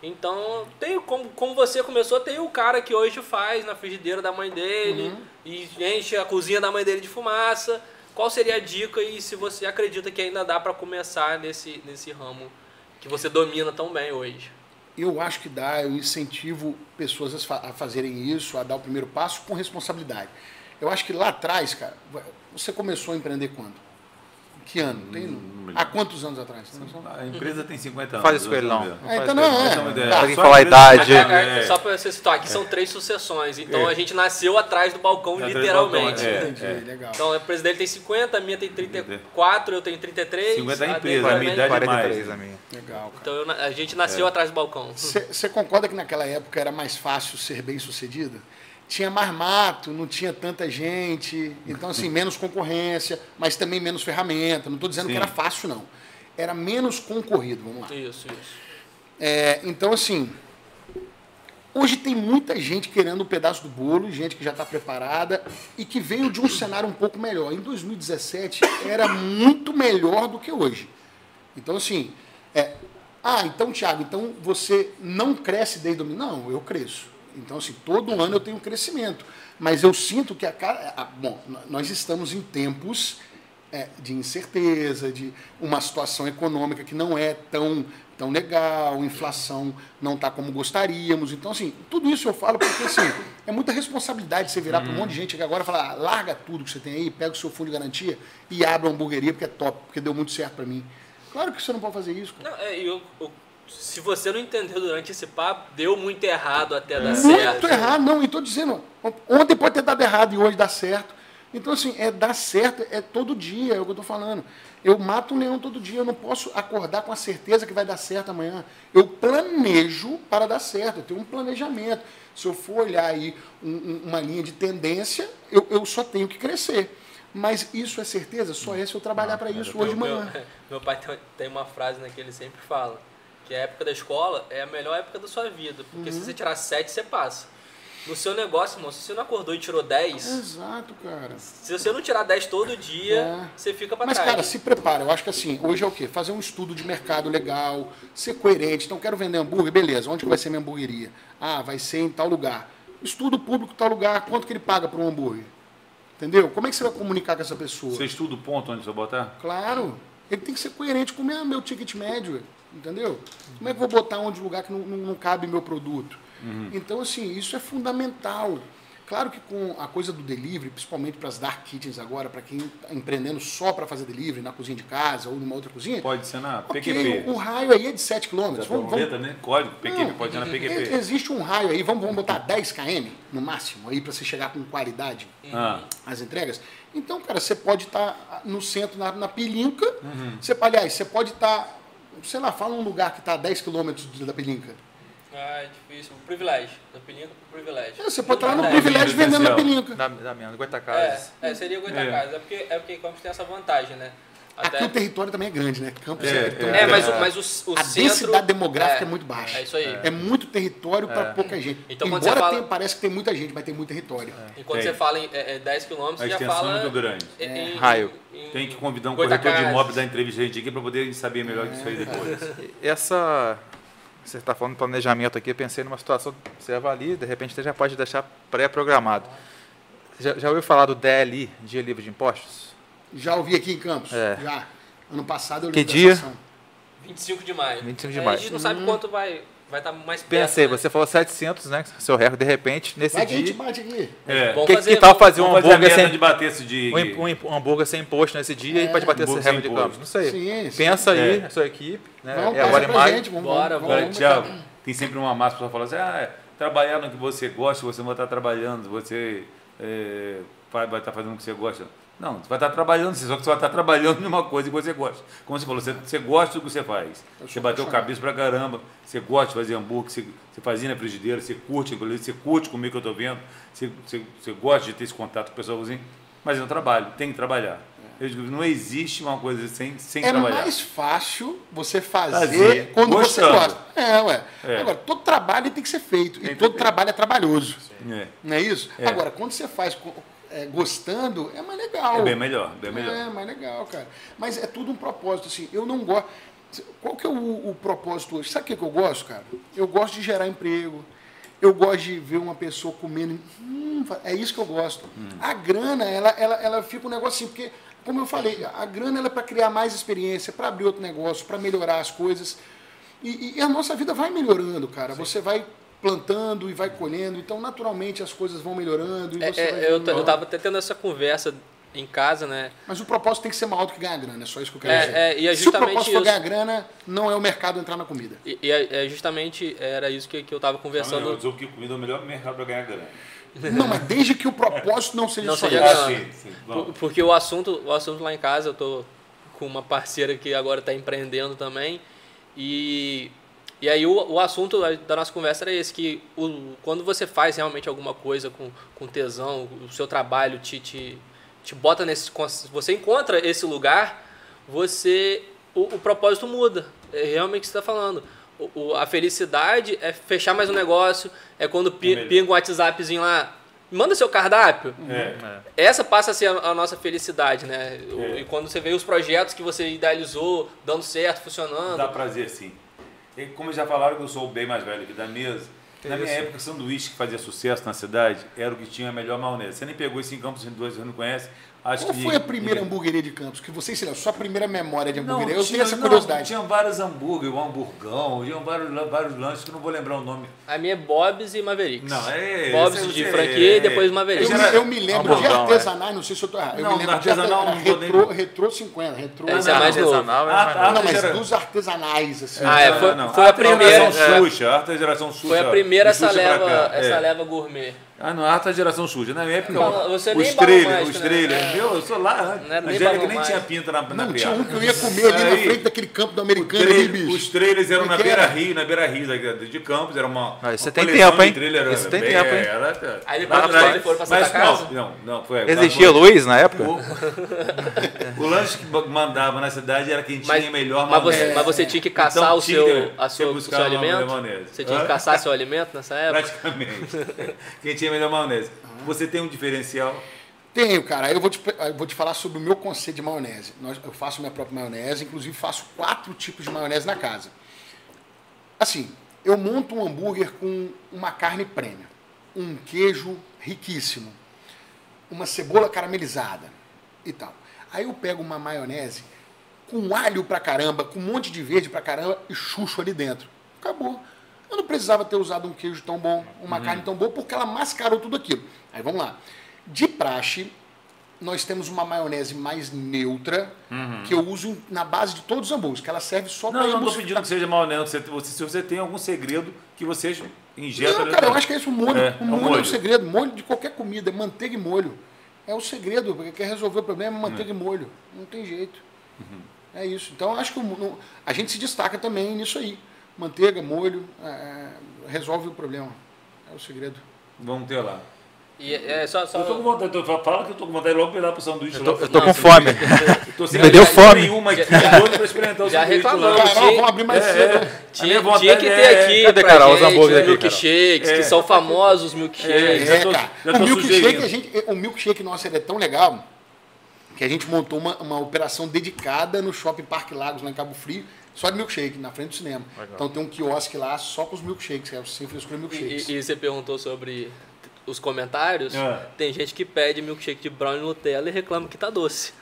Então, tem como, como você começou, tem o cara que hoje faz na frigideira da mãe dele e enche a cozinha da mãe dele de fumaça. Qual seria a dica e se você acredita que ainda dá para começar nesse, nesse ramo que você domina tão bem hoje? Eu acho que dá, eu incentivo pessoas a fazerem isso, a dar o primeiro passo com responsabilidade. Eu acho que lá atrás, cara, você começou a empreender quando? Que ano? Tem, Hum, há quantos anos atrás? Tem noção? A empresa tem 50 anos. Faz isso com ele, não. É, então não, é. É. Tá. Tem que falar a empresa- idade. É, é. Só para você citar, aqui são três sucessões. Então É. a gente nasceu atrás do balcão, do literalmente. balcão, é. Entendi, legal. Então, o presidente tem 50, a minha tem 34, eu tenho 33. 50 é a empresa, dele a minha idade é 43 mais. a minha. Legal, cara. Então eu a gente nasceu É. atrás do balcão. Você concorda que naquela época era mais fácil ser bem sucedido? Tinha mais mato, não tinha tanta gente, então assim, menos concorrência, mas também menos ferramenta. Não estou dizendo Sim. que era fácil, não. Era menos concorrido, vamos lá. Isso, isso. É, então, assim, hoje tem muita gente querendo um pedaço do bolo, gente que já está preparada e que veio de um cenário um pouco melhor. Em 2017 era muito melhor do que hoje. Então, assim, é, ah, então, Thiago, então você não cresce desde o Não, eu cresço. Então, assim, todo ano eu tenho um crescimento. Mas eu sinto que a cara. a- Bom, nós estamos em tempos é, de incerteza, de uma situação econômica que não é tão, tão legal, inflação não está como gostaríamos. Então, assim, tudo isso eu falo porque assim, é muita responsabilidade você virar para um monte de gente que agora fala, ah, larga tudo que você tem aí, pega o seu fundo de garantia e abre uma hamburgueria porque é top, porque deu muito certo para mim. Claro que você não pode fazer isso. Não, é, eu, eu- se você não entendeu durante esse papo, deu muito errado até dar Muito certo. errado, não, e estou dizendo, ontem pode ter dado errado e hoje dá certo. Então, assim, é dar certo, é todo dia, é o que eu estou falando. Eu mato um leão todo dia, eu não posso acordar com a certeza que vai dar certo amanhã. Eu planejo para dar certo, eu tenho um planejamento. Se eu for olhar aí um- um- uma linha de tendência, eu, eu só tenho que crescer. Mas isso é certeza? Só é se eu trabalhar para isso hoje de Meu, manhã. meu pai tem, tem uma frase né, que ele sempre fala, que é a época da escola, é a melhor época da sua vida. Porque Uhum. se você tirar 7, você passa. No seu negócio, irmão, se você não acordou e tirou 10, Exato, cara. se você não tirar 10 todo dia, É. você fica pra Mas, trás. cara, se prepara. Eu acho que assim, hoje é o quê? Fazer um estudo de mercado legal, ser coerente. Então, quero vender hambúrguer, beleza. Onde que vai ser minha hamburgueria? Ah, vai ser em tal lugar. Estudo público tal lugar, quanto que ele paga por um hambúrguer? Entendeu? Como é que você vai comunicar com essa pessoa? Você estuda o ponto onde você botar? Claro. Ele tem que ser coerente com o meu, meu ticket médio, entendeu? Como é que eu vou botar onde lugar que não, não, não cabe meu produto? Então, assim, isso é fundamental. Claro que com a coisa do delivery, principalmente para as dark kitchens agora, para quem está empreendendo só para fazer delivery na cozinha de casa ou numa outra cozinha, Pode ser na ok, PQP. o, o raio aí é de 7 km. Vamos, vamos vamos, também? Código, PQP, Não, pode ser na PQP. Existe um raio aí, vamos, vamos botar 10 km no máximo aí para você chegar com qualidade Ah, as entregas. Então, cara, você pode estar no centro, na, na Pilinca. Uhum. Você, aliás, você pode estar, sei lá, fala um lugar que está a 10 quilômetros da Pilinca. Ah, é difícil. O privilégio. Da pelinca pro privilégio. É, Você pode estar lá no É, privilégio vendendo na. Pilinca. Da, da minha, Goitacazes. É, é, seria Goitacazes. É. porque, é porque Campos tem essa vantagem, né? Aqui o território também é grande, né? Campos É, é, é. É, mas, o, mas o, o a centro... densidade demográfica é, muito baixa. É isso aí. É muito território para pouca gente. Então, Embora fala- tenha- parece que tem muita gente, mas tem muito território. E quando Tem. você fala em é, é 10 km, A você já extensão fala... é muito grande. em- em- Raio. em- Tem que convidar um corretor de imóveis da entrevista gente aqui para poder saber melhor disso aí depois. Essa. Você está falando de planejamento aqui, eu pensei numa situação, você avalia, de repente você já pode deixar pré-programado. Já, já ouviu falar do DLI, Dia Livre de Impostos? Já ouvi aqui em Campos? É. Já. Ano passado eu Que dia? dessa ação. 25 de maio. 25 de É, maio. A gente não sabe quanto vai vai estar mais perto. Pensei, né? você falou 700, né? Seu recorde, de repente, nesse Vai que a gente dia. bate aqui. É. Bom O que, fazer- que tal fazer um Vamos hambúrguer sem, de bater esse de... um, um, um hambúrguer sem imposto nesse dia e pode bater esse recorde de campos? Não sei. Sim, sim. Pensa aí, É. a sua equipe. Né? Vamos, é agora em maio. gente, vamos, Bora, vamos, vamos, Thiago, tem sempre uma massa para falar assim, ah, é, trabalhar no que você gosta, você não vai estar trabalhando, você é, vai, vai estar fazendo o que você gosta. Não, você vai estar trabalhando, só que você vai estar trabalhando numa coisa que você gosta. Como você falou, você, você gosta do que você faz. Eu Você bateu cabeça pra caramba, você gosta de fazer hambúrguer, você, você fazia na frigideira, você curte, inclusive, você curte comigo que eu estou vendo, você, você, você gosta de ter esse contato com o pessoal assim, mas é um trabalho, tem que trabalhar. Eu digo, não existe uma coisa sem, sem É trabalhar. mais fácil você fazer, Fazer, quando gostando. você gosta. É, ué. É. Agora, todo trabalho tem que ser feito. Tem e todo trabalho é trabalhoso. É. Não é isso? É. Agora, quando você faz é, gostando, é mais legal. É bem melhor, bem melhor. É, mais legal, cara. Mas é tudo um propósito, assim. Eu não gosto. Qual que é o, o propósito hoje? Sabe o que, que eu gosto, cara? Eu gosto de gerar emprego. Eu gosto de ver uma pessoa comendo. Hum, é isso que eu gosto. Hum. A grana, ela, ela, ela fica um negócio assim, porque, como eu falei, a grana ela é para criar mais experiência, para abrir outro negócio, para melhorar as coisas. E, e a nossa vida vai melhorando, cara. Você vai plantando e vai colhendo, então naturalmente as coisas vão melhorando. E É, você é, vai eu, eu tava até tendo essa conversa em casa, né? Mas o propósito tem que ser maior do que ganhar grana, é só isso que eu quero É, dizer. é, e é Se o propósito for ganhar grana, não é o mercado entrar na comida. E, e é, é justamente era isso que, que eu tava Não, eu conversando. dizer que comida é o melhor mercado para ganhar grana. Não, mas desde que o propósito não seja Não só seja isso. grana. sim, sim. Por- Vamos. Porque o assunto, o assunto lá em casa, eu tô com uma parceira que agora está empreendendo também. E, e aí o, o assunto da nossa conversa era esse, que o, quando você faz realmente alguma coisa com, com tesão, o seu trabalho te, te, te bota nesse. Você encontra esse lugar, você. O, o propósito muda. É realmente o que você está falando. O, o- a felicidade é fechar mais um negócio, é quando pi, melhor. pinga um WhatsAppzinho lá. Manda seu cardápio. É. Essa passa a ser a, nossa felicidade, né? É. E quando você vê os projetos que você idealizou dando certo, funcionando. Dá prazer sim. Como já falaram que eu sou o bem mais velho aqui da mesa, na minha isso. época, sanduíche que fazia sucesso na cidade era o que tinha a melhor maionese. Você nem pegou esse em Campos em dois, você não conhece. Acho Qual que foi a primeira hamburgueria de Campos? Que você, sei lá, sua primeira memória de Não, hamburgueria? Eu tinha, tenho essa não, curiosidade. Tinha vários hambúrguer, o hamburgão, tinha vários, vários lanches que eu não vou lembrar o nome. A minha é Bob's e Mavericks. Não, é. Bob's esse- de esse- franquia e é- depois Eu, Mavericks. me- eu me lembro de é. artesanais, não sei se eu tô errado. Eu Não, me lembro de artesanal artesanais, não vou nem- retrô 50, retrô. Esse é mais novo. artesanal, é Ah, tá. Não, mas Era- dos artesanais, assim. Ah, é, foi- não, foi a é primeira- geração é. Xuxa, arte é geração Xuxa. Foi a primeira essa é. leva gourmet. Ah, não, arte é geração suja. Na minha época, Bala- você os trailers, os né? trailers. É. Meu, eu sou lá, né? Não era nem Angélica nem tinha pinta na, na Não, tinha um que eu ia comer ali na Aí, frente daquele campo do americano ali, trailer- bicho. Os trailers eram na é que era? beira-rio, na beira-rio da- de Campos, era uma. Ah, isso uma tem coleção tempo, hein? de trailer, era Isso tem bem- tempo, hein? era- Aí depois mas- foram pra Santa Casa? Não, não, foi. Existia luz na época? O- O lanche que mandava na cidade era quem tinha Mas, melhor mas, você, mas você tinha que caçar Então o seu, a sua, o seu alimento? Você tinha que caçar seu alimento nessa época? Praticamente. quem tinha melhor maionese. Você tem um diferencial. Tenho, cara. Eu vou te, eu vou te falar sobre o meu conceito de maionese. Nós- Eu faço minha própria maionese, inclusive faço quatro tipos de maionese na casa. Assim, eu monto um hambúrguer com uma carne premium, um queijo riquíssimo, uma cebola caramelizada e tal. Aí eu pego uma maionese com alho pra caramba, com um monte de verde pra caramba e chucho ali dentro. Acabou. Eu não precisava ter usado um queijo tão bom, uma carne tão boa, porque ela mascarou tudo aquilo. Aí vamos lá. De praxe, nós temos uma maionese mais neutra, que eu uso na base de todos os hambúrgueres, que ela serve só para Não, não estou pedindo que seja maionese. Você, se você tem algum segredo que você injeta. Não, cara, eu acho que é isso, o molho. É, o é um molho, é molho. o segredo. Molho de qualquer comida, manteiga e molho. É o segredo, porque quer resolver o problema, é manteiga e molho. Não tem jeito. É isso. Então, eu acho que o a gente se destaca também nisso aí. Manteiga, molho, é, é, resolve o problema. É o segredo. Vamos ter lá. E é só, só... Eu tô com vontade, eu tô- fala que eu tô com vontade de logo pegar pro sanduíche Eu lá. tô, eu tô Não, com fome. Tô sem Me deu fome. nenhuma aqui, Já- doido pra experimentar o já sanduíche lá. reclamamos. Carol, tinha- vamos abrir mais É, cedo. é. Tinha, vontade tinha que ter é- aqui Cadê, pra Carol, os gente aqui, milkshakes, Carol? que É. são famosos milkshakes. Já É, tô- cara. já o tô milkshake, sugerindo. a gente, o milkshake nosso ele é tão legal que a gente montou uma, uma operação dedicada no Shopping Parque Lagos, lá em Cabo Frio, só de milkshake, na frente do cinema. Legal. Então tem um quiosque lá só com os milkshakes, que é o Sem Frescura E, Milkshakes. e- e você perguntou sobre os comentários. É. Tem gente que pede milkshake de brownie Nutella e reclama que tá doce.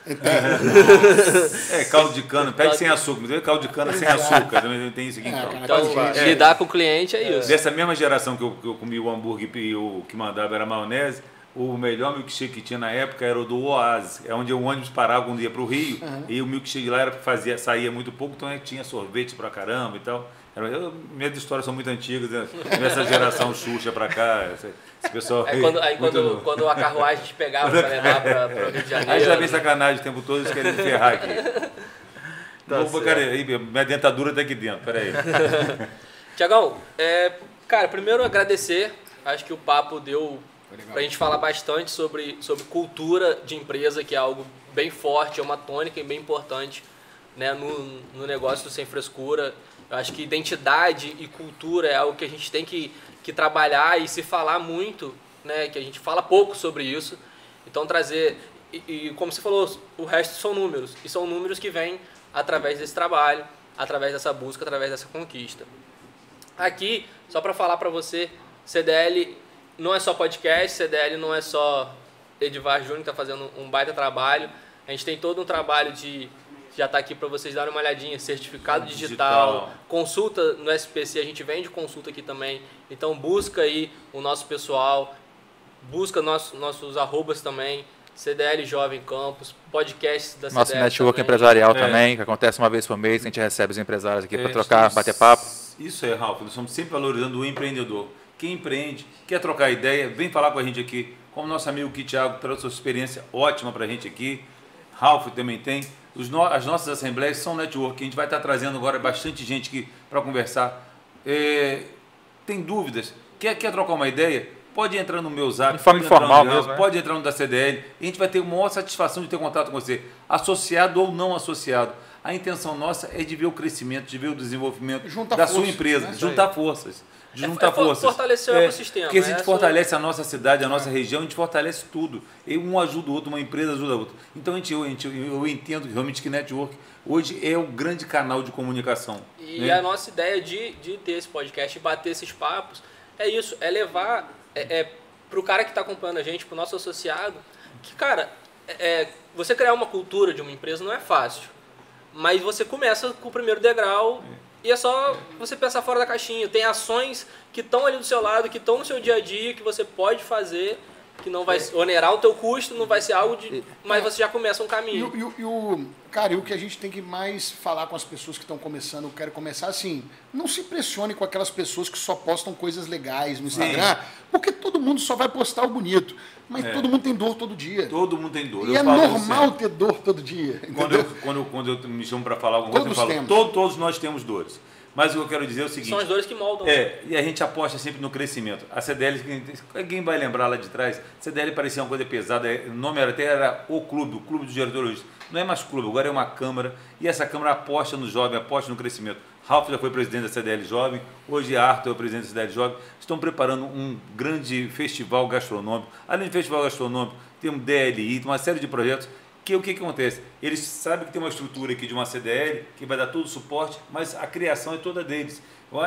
É, caldo de cana, pede sem açúcar. Me deu caldo de cana sem açúcar. Também tem isso aqui É, então. cara, Então, É. lidar com o cliente é isso. Dessa mesma geração que eu, que eu comi o hambúrguer e o que mandava era maionese, o melhor milkshake que tinha na época era o do Oasis. É onde o ônibus parava quando ia para o Rio. E o milkshake lá era, fazia, saía muito pouco, então é, tinha sorvete pra caramba e tal. Era, eu, minhas histórias são muito antigas, né? Nessa geração Xuxa pra cá, esse, esse pessoal. Aí quando, aí quando, quando a carruagem te pegava pra levar pra, pro Rio de Aí já Janeiro. vem sacanagem o tempo todo, eles querem me ferrar aqui. Tá certo. cara, aí, minha dentadura tá aqui dentro, peraí. Tiagão, é, cara, primeiro agradecer. Acho que o papo deu legal. pra gente falar bastante sobre, sobre cultura de empresa, que é algo bem forte, é uma tônica e bem importante né, no, no negócio do Sem Frescura. Eu acho que identidade e cultura é algo que a gente tem que, que trabalhar e se falar muito, né, que a gente fala pouco sobre isso. Então trazer, e, e como você falou, o resto são números. E são números que vêm através desse trabalho, através dessa busca, através dessa conquista. Aqui, só para falar para você, CDL não é só podcast, CDL não é só Edivar Júnior que está fazendo um baita trabalho. A gente tem todo um trabalho de já está aqui para vocês darem uma olhadinha, certificado digital, Digital. consulta no SPC, a gente vende consulta aqui também. Então busca aí o nosso pessoal, busca nosso, nossos arrobas também, CDL Jovem Campus, podcasts da Nosso CDL network também. empresarial É. também, que acontece uma vez por mês, que a gente recebe os empresários aqui para É, trocar, isso- bater papo. Isso é, Ralf. Nós estamos sempre valorizando o empreendedor. Quem empreende, quer trocar ideia, vem falar com a gente aqui. Como nosso amigo aqui, Thiago, trouxe sua experiência ótima para a gente aqui. Ralf também tem. Os no- as nossas assembleias são network. A gente vai estar trazendo agora bastante gente aqui para conversar. É, tem dúvidas? Quer, quer trocar uma ideia? Pode entrar no meu zap. Pode entrar no informal mesmo, né? Pode entrar no da CDL. E a gente vai ter a maior satisfação de ter contato com você, associado ou não associado. A intenção nossa é de ver o crescimento, de ver o desenvolvimento Juntar da sua forças, empresa, né? juntar forças. De É- juntar é for- forças. fortalecer o ecossistema, Porque se a gente essa- fortalece a nossa cidade, a nossa região, a gente fortalece tudo. E um ajuda o outro, uma empresa ajuda a outra. Então a gente, eu, a gente- eu entendo realmente que network hoje é o grande canal de comunicação. E né? a nossa ideia de, de ter esse podcast e bater esses papos é isso, é levar é, é, pro cara que está acompanhando a gente, pro nosso associado, que, cara, é, é, você criar uma cultura de uma empresa não é fácil. Mas você começa com o primeiro degrau e é só você pensar fora da caixinha. Tem ações que estão ali do seu lado, que estão no seu dia a dia, que você pode fazer, que não vai onerar o teu custo, não vai ser algo de... Mas você já começa um E, caminho. o- e o- e o, cara, e o que a gente tem que mais falar com as pessoas que estão começando, quero começar assim, não se impressione com aquelas pessoas que só postam coisas legais no Instagram, porque todo mundo só vai postar o bonito, mas É. todo mundo tem dor todo dia. Todo mundo tem dor. E Eu é falo normal ter dor todo dia. Quando eu, quando, eu- quando eu me chamo para falar alguma coisa, eu Todos falo, temos. "Todo- todos nós temos dores. Mas o que eu quero dizer é o seguinte. São as dores que moldam. né? É, e a gente aposta sempre no crescimento. A CDL, alguém vai lembrar lá de trás, a CDL parecia uma coisa pesada, o nome era até era o clube, o clube dos diretores. Não é mais clube, agora é uma Câmara, e essa Câmara aposta no jovem, aposta no crescimento. Ralf já foi presidente da CDL Jovem, hoje Arthur é o presidente da CDL Jovem. Estão preparando um grande festival gastronômico. Além do festival gastronômico, tem um DLI, tem uma série de projetos que o que, que acontece? Eles sabem que tem uma estrutura aqui de uma CDL que vai dar todo o suporte, mas a criação é toda deles.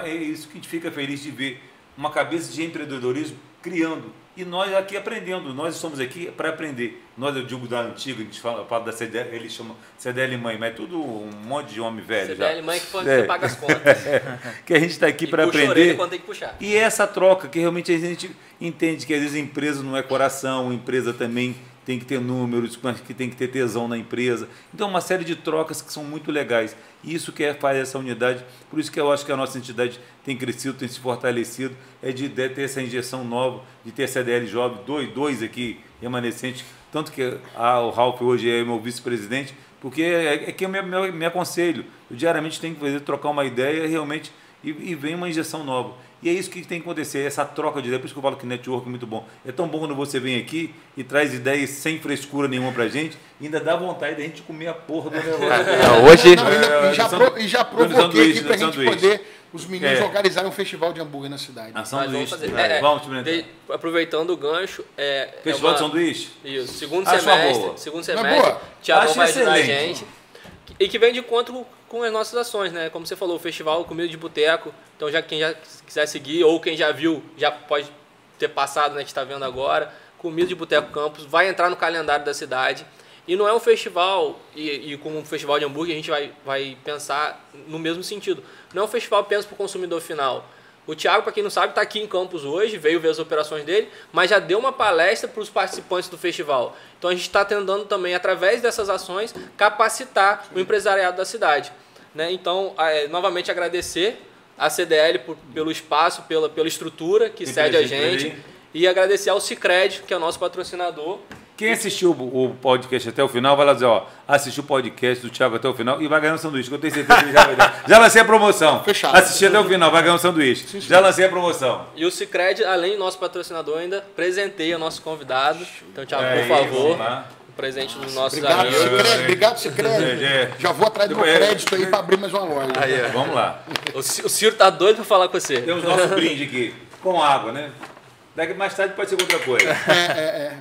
É isso que a gente fica feliz de ver. Uma cabeça de empreendedorismo criando. E nós aqui aprendendo. Nós estamos aqui para aprender. Nós, eu digo da antiga, a gente fala, fala da CDL, eles chamam CDL mãe, mas é tudo um monte de homem velho. CDL já. mãe que pode É. paga as contas. que a gente está aqui para aprender. quando tem que puxar. E essa troca, que realmente a gente entende que às vezes empresa não é coração, empresa também tem que ter números, mas que tem que ter tesão na empresa. Então, uma série de trocas que são muito legais. E isso que é, faz essa unidade. Por isso que eu acho que a nossa entidade tem crescido, tem se fortalecido, é de, de ter essa injeção nova, de ter CDL jovem, dois, dois aqui remanescentes. Tanto que ah, o Ralf hoje é meu vice-presidente, porque é, é que eu me, me, me aconselho. Eu diariamente tenho que fazer, trocar uma ideia realmente e, e vem uma injeção nova. E é isso que tem que acontecer, essa troca de ideias. Por isso que eu falo que network é muito bom. É tão bom quando você vem aqui e traz ideias sem frescura nenhuma pra gente, e ainda dá vontade da gente comer a porra do negócio. hoje, Não, e, e já, É, pro- e já provoquei sanduíche, aqui pra gente sanduíche. poder, os meninos É. organizarem um festival de hambúrguer na cidade. A Nós vamos sanduíche. fazer. vai, É, vamos de- aproveitando o gancho, é, é Festival uma- de sanduíche? Isso, segundo Acho semestre, segundo é semestre, boa? Tiago vai ajudar a gente. E que vem de encontro com as nossas ações, né? Como você falou, o festival Comida de Boteco. Então, já quem já quiser seguir ou quem já viu, já pode ter passado, né? Que está vendo agora. Comida de Boteco Campus vai entrar no calendário da cidade. E não é um festival, e, e como um festival de hambúrguer, a gente vai, vai pensar no mesmo sentido. Não é um festival apenas para o consumidor final. O Thiago, para quem não sabe, está aqui em Campos hoje, veio ver as operações dele, mas já deu uma palestra para os participantes do festival. Então a gente está tentando também, através dessas ações, capacitar o empresariado da cidade. Né? Então, é, novamente agradecer a CDL por- pelo espaço, pela, pela estrutura que Tem cede a gente. E agradecer ao Cicred, que é o nosso patrocinador. Quem assistiu o o podcast até o final vai lá dizer, ó, assistiu o podcast do Thiago até o final e vai ganhar um sanduíche, que eu tenho certeza que ele já vai dar. Já lancei a promoção. Fechado. Assistir até o final, vai ganhar um sanduíche. Já lancei a promoção. E o Cicred, além do nosso patrocinador, ainda presenteia o nosso convidado. Então, Thiago, É por isso, favor, vamos lá. o presente dos nossos Obrigado, amigos. Cicred. Obrigado, Cicred. É, é. Já vou atrás do meu Depois- crédito aí para abrir mais uma loja. Vamos lá. O Ci- o Ciro tá doido pra falar com você. Temos nosso brinde aqui, com água, né? Daqui mais tarde pode ser outra coisa. É, é, é.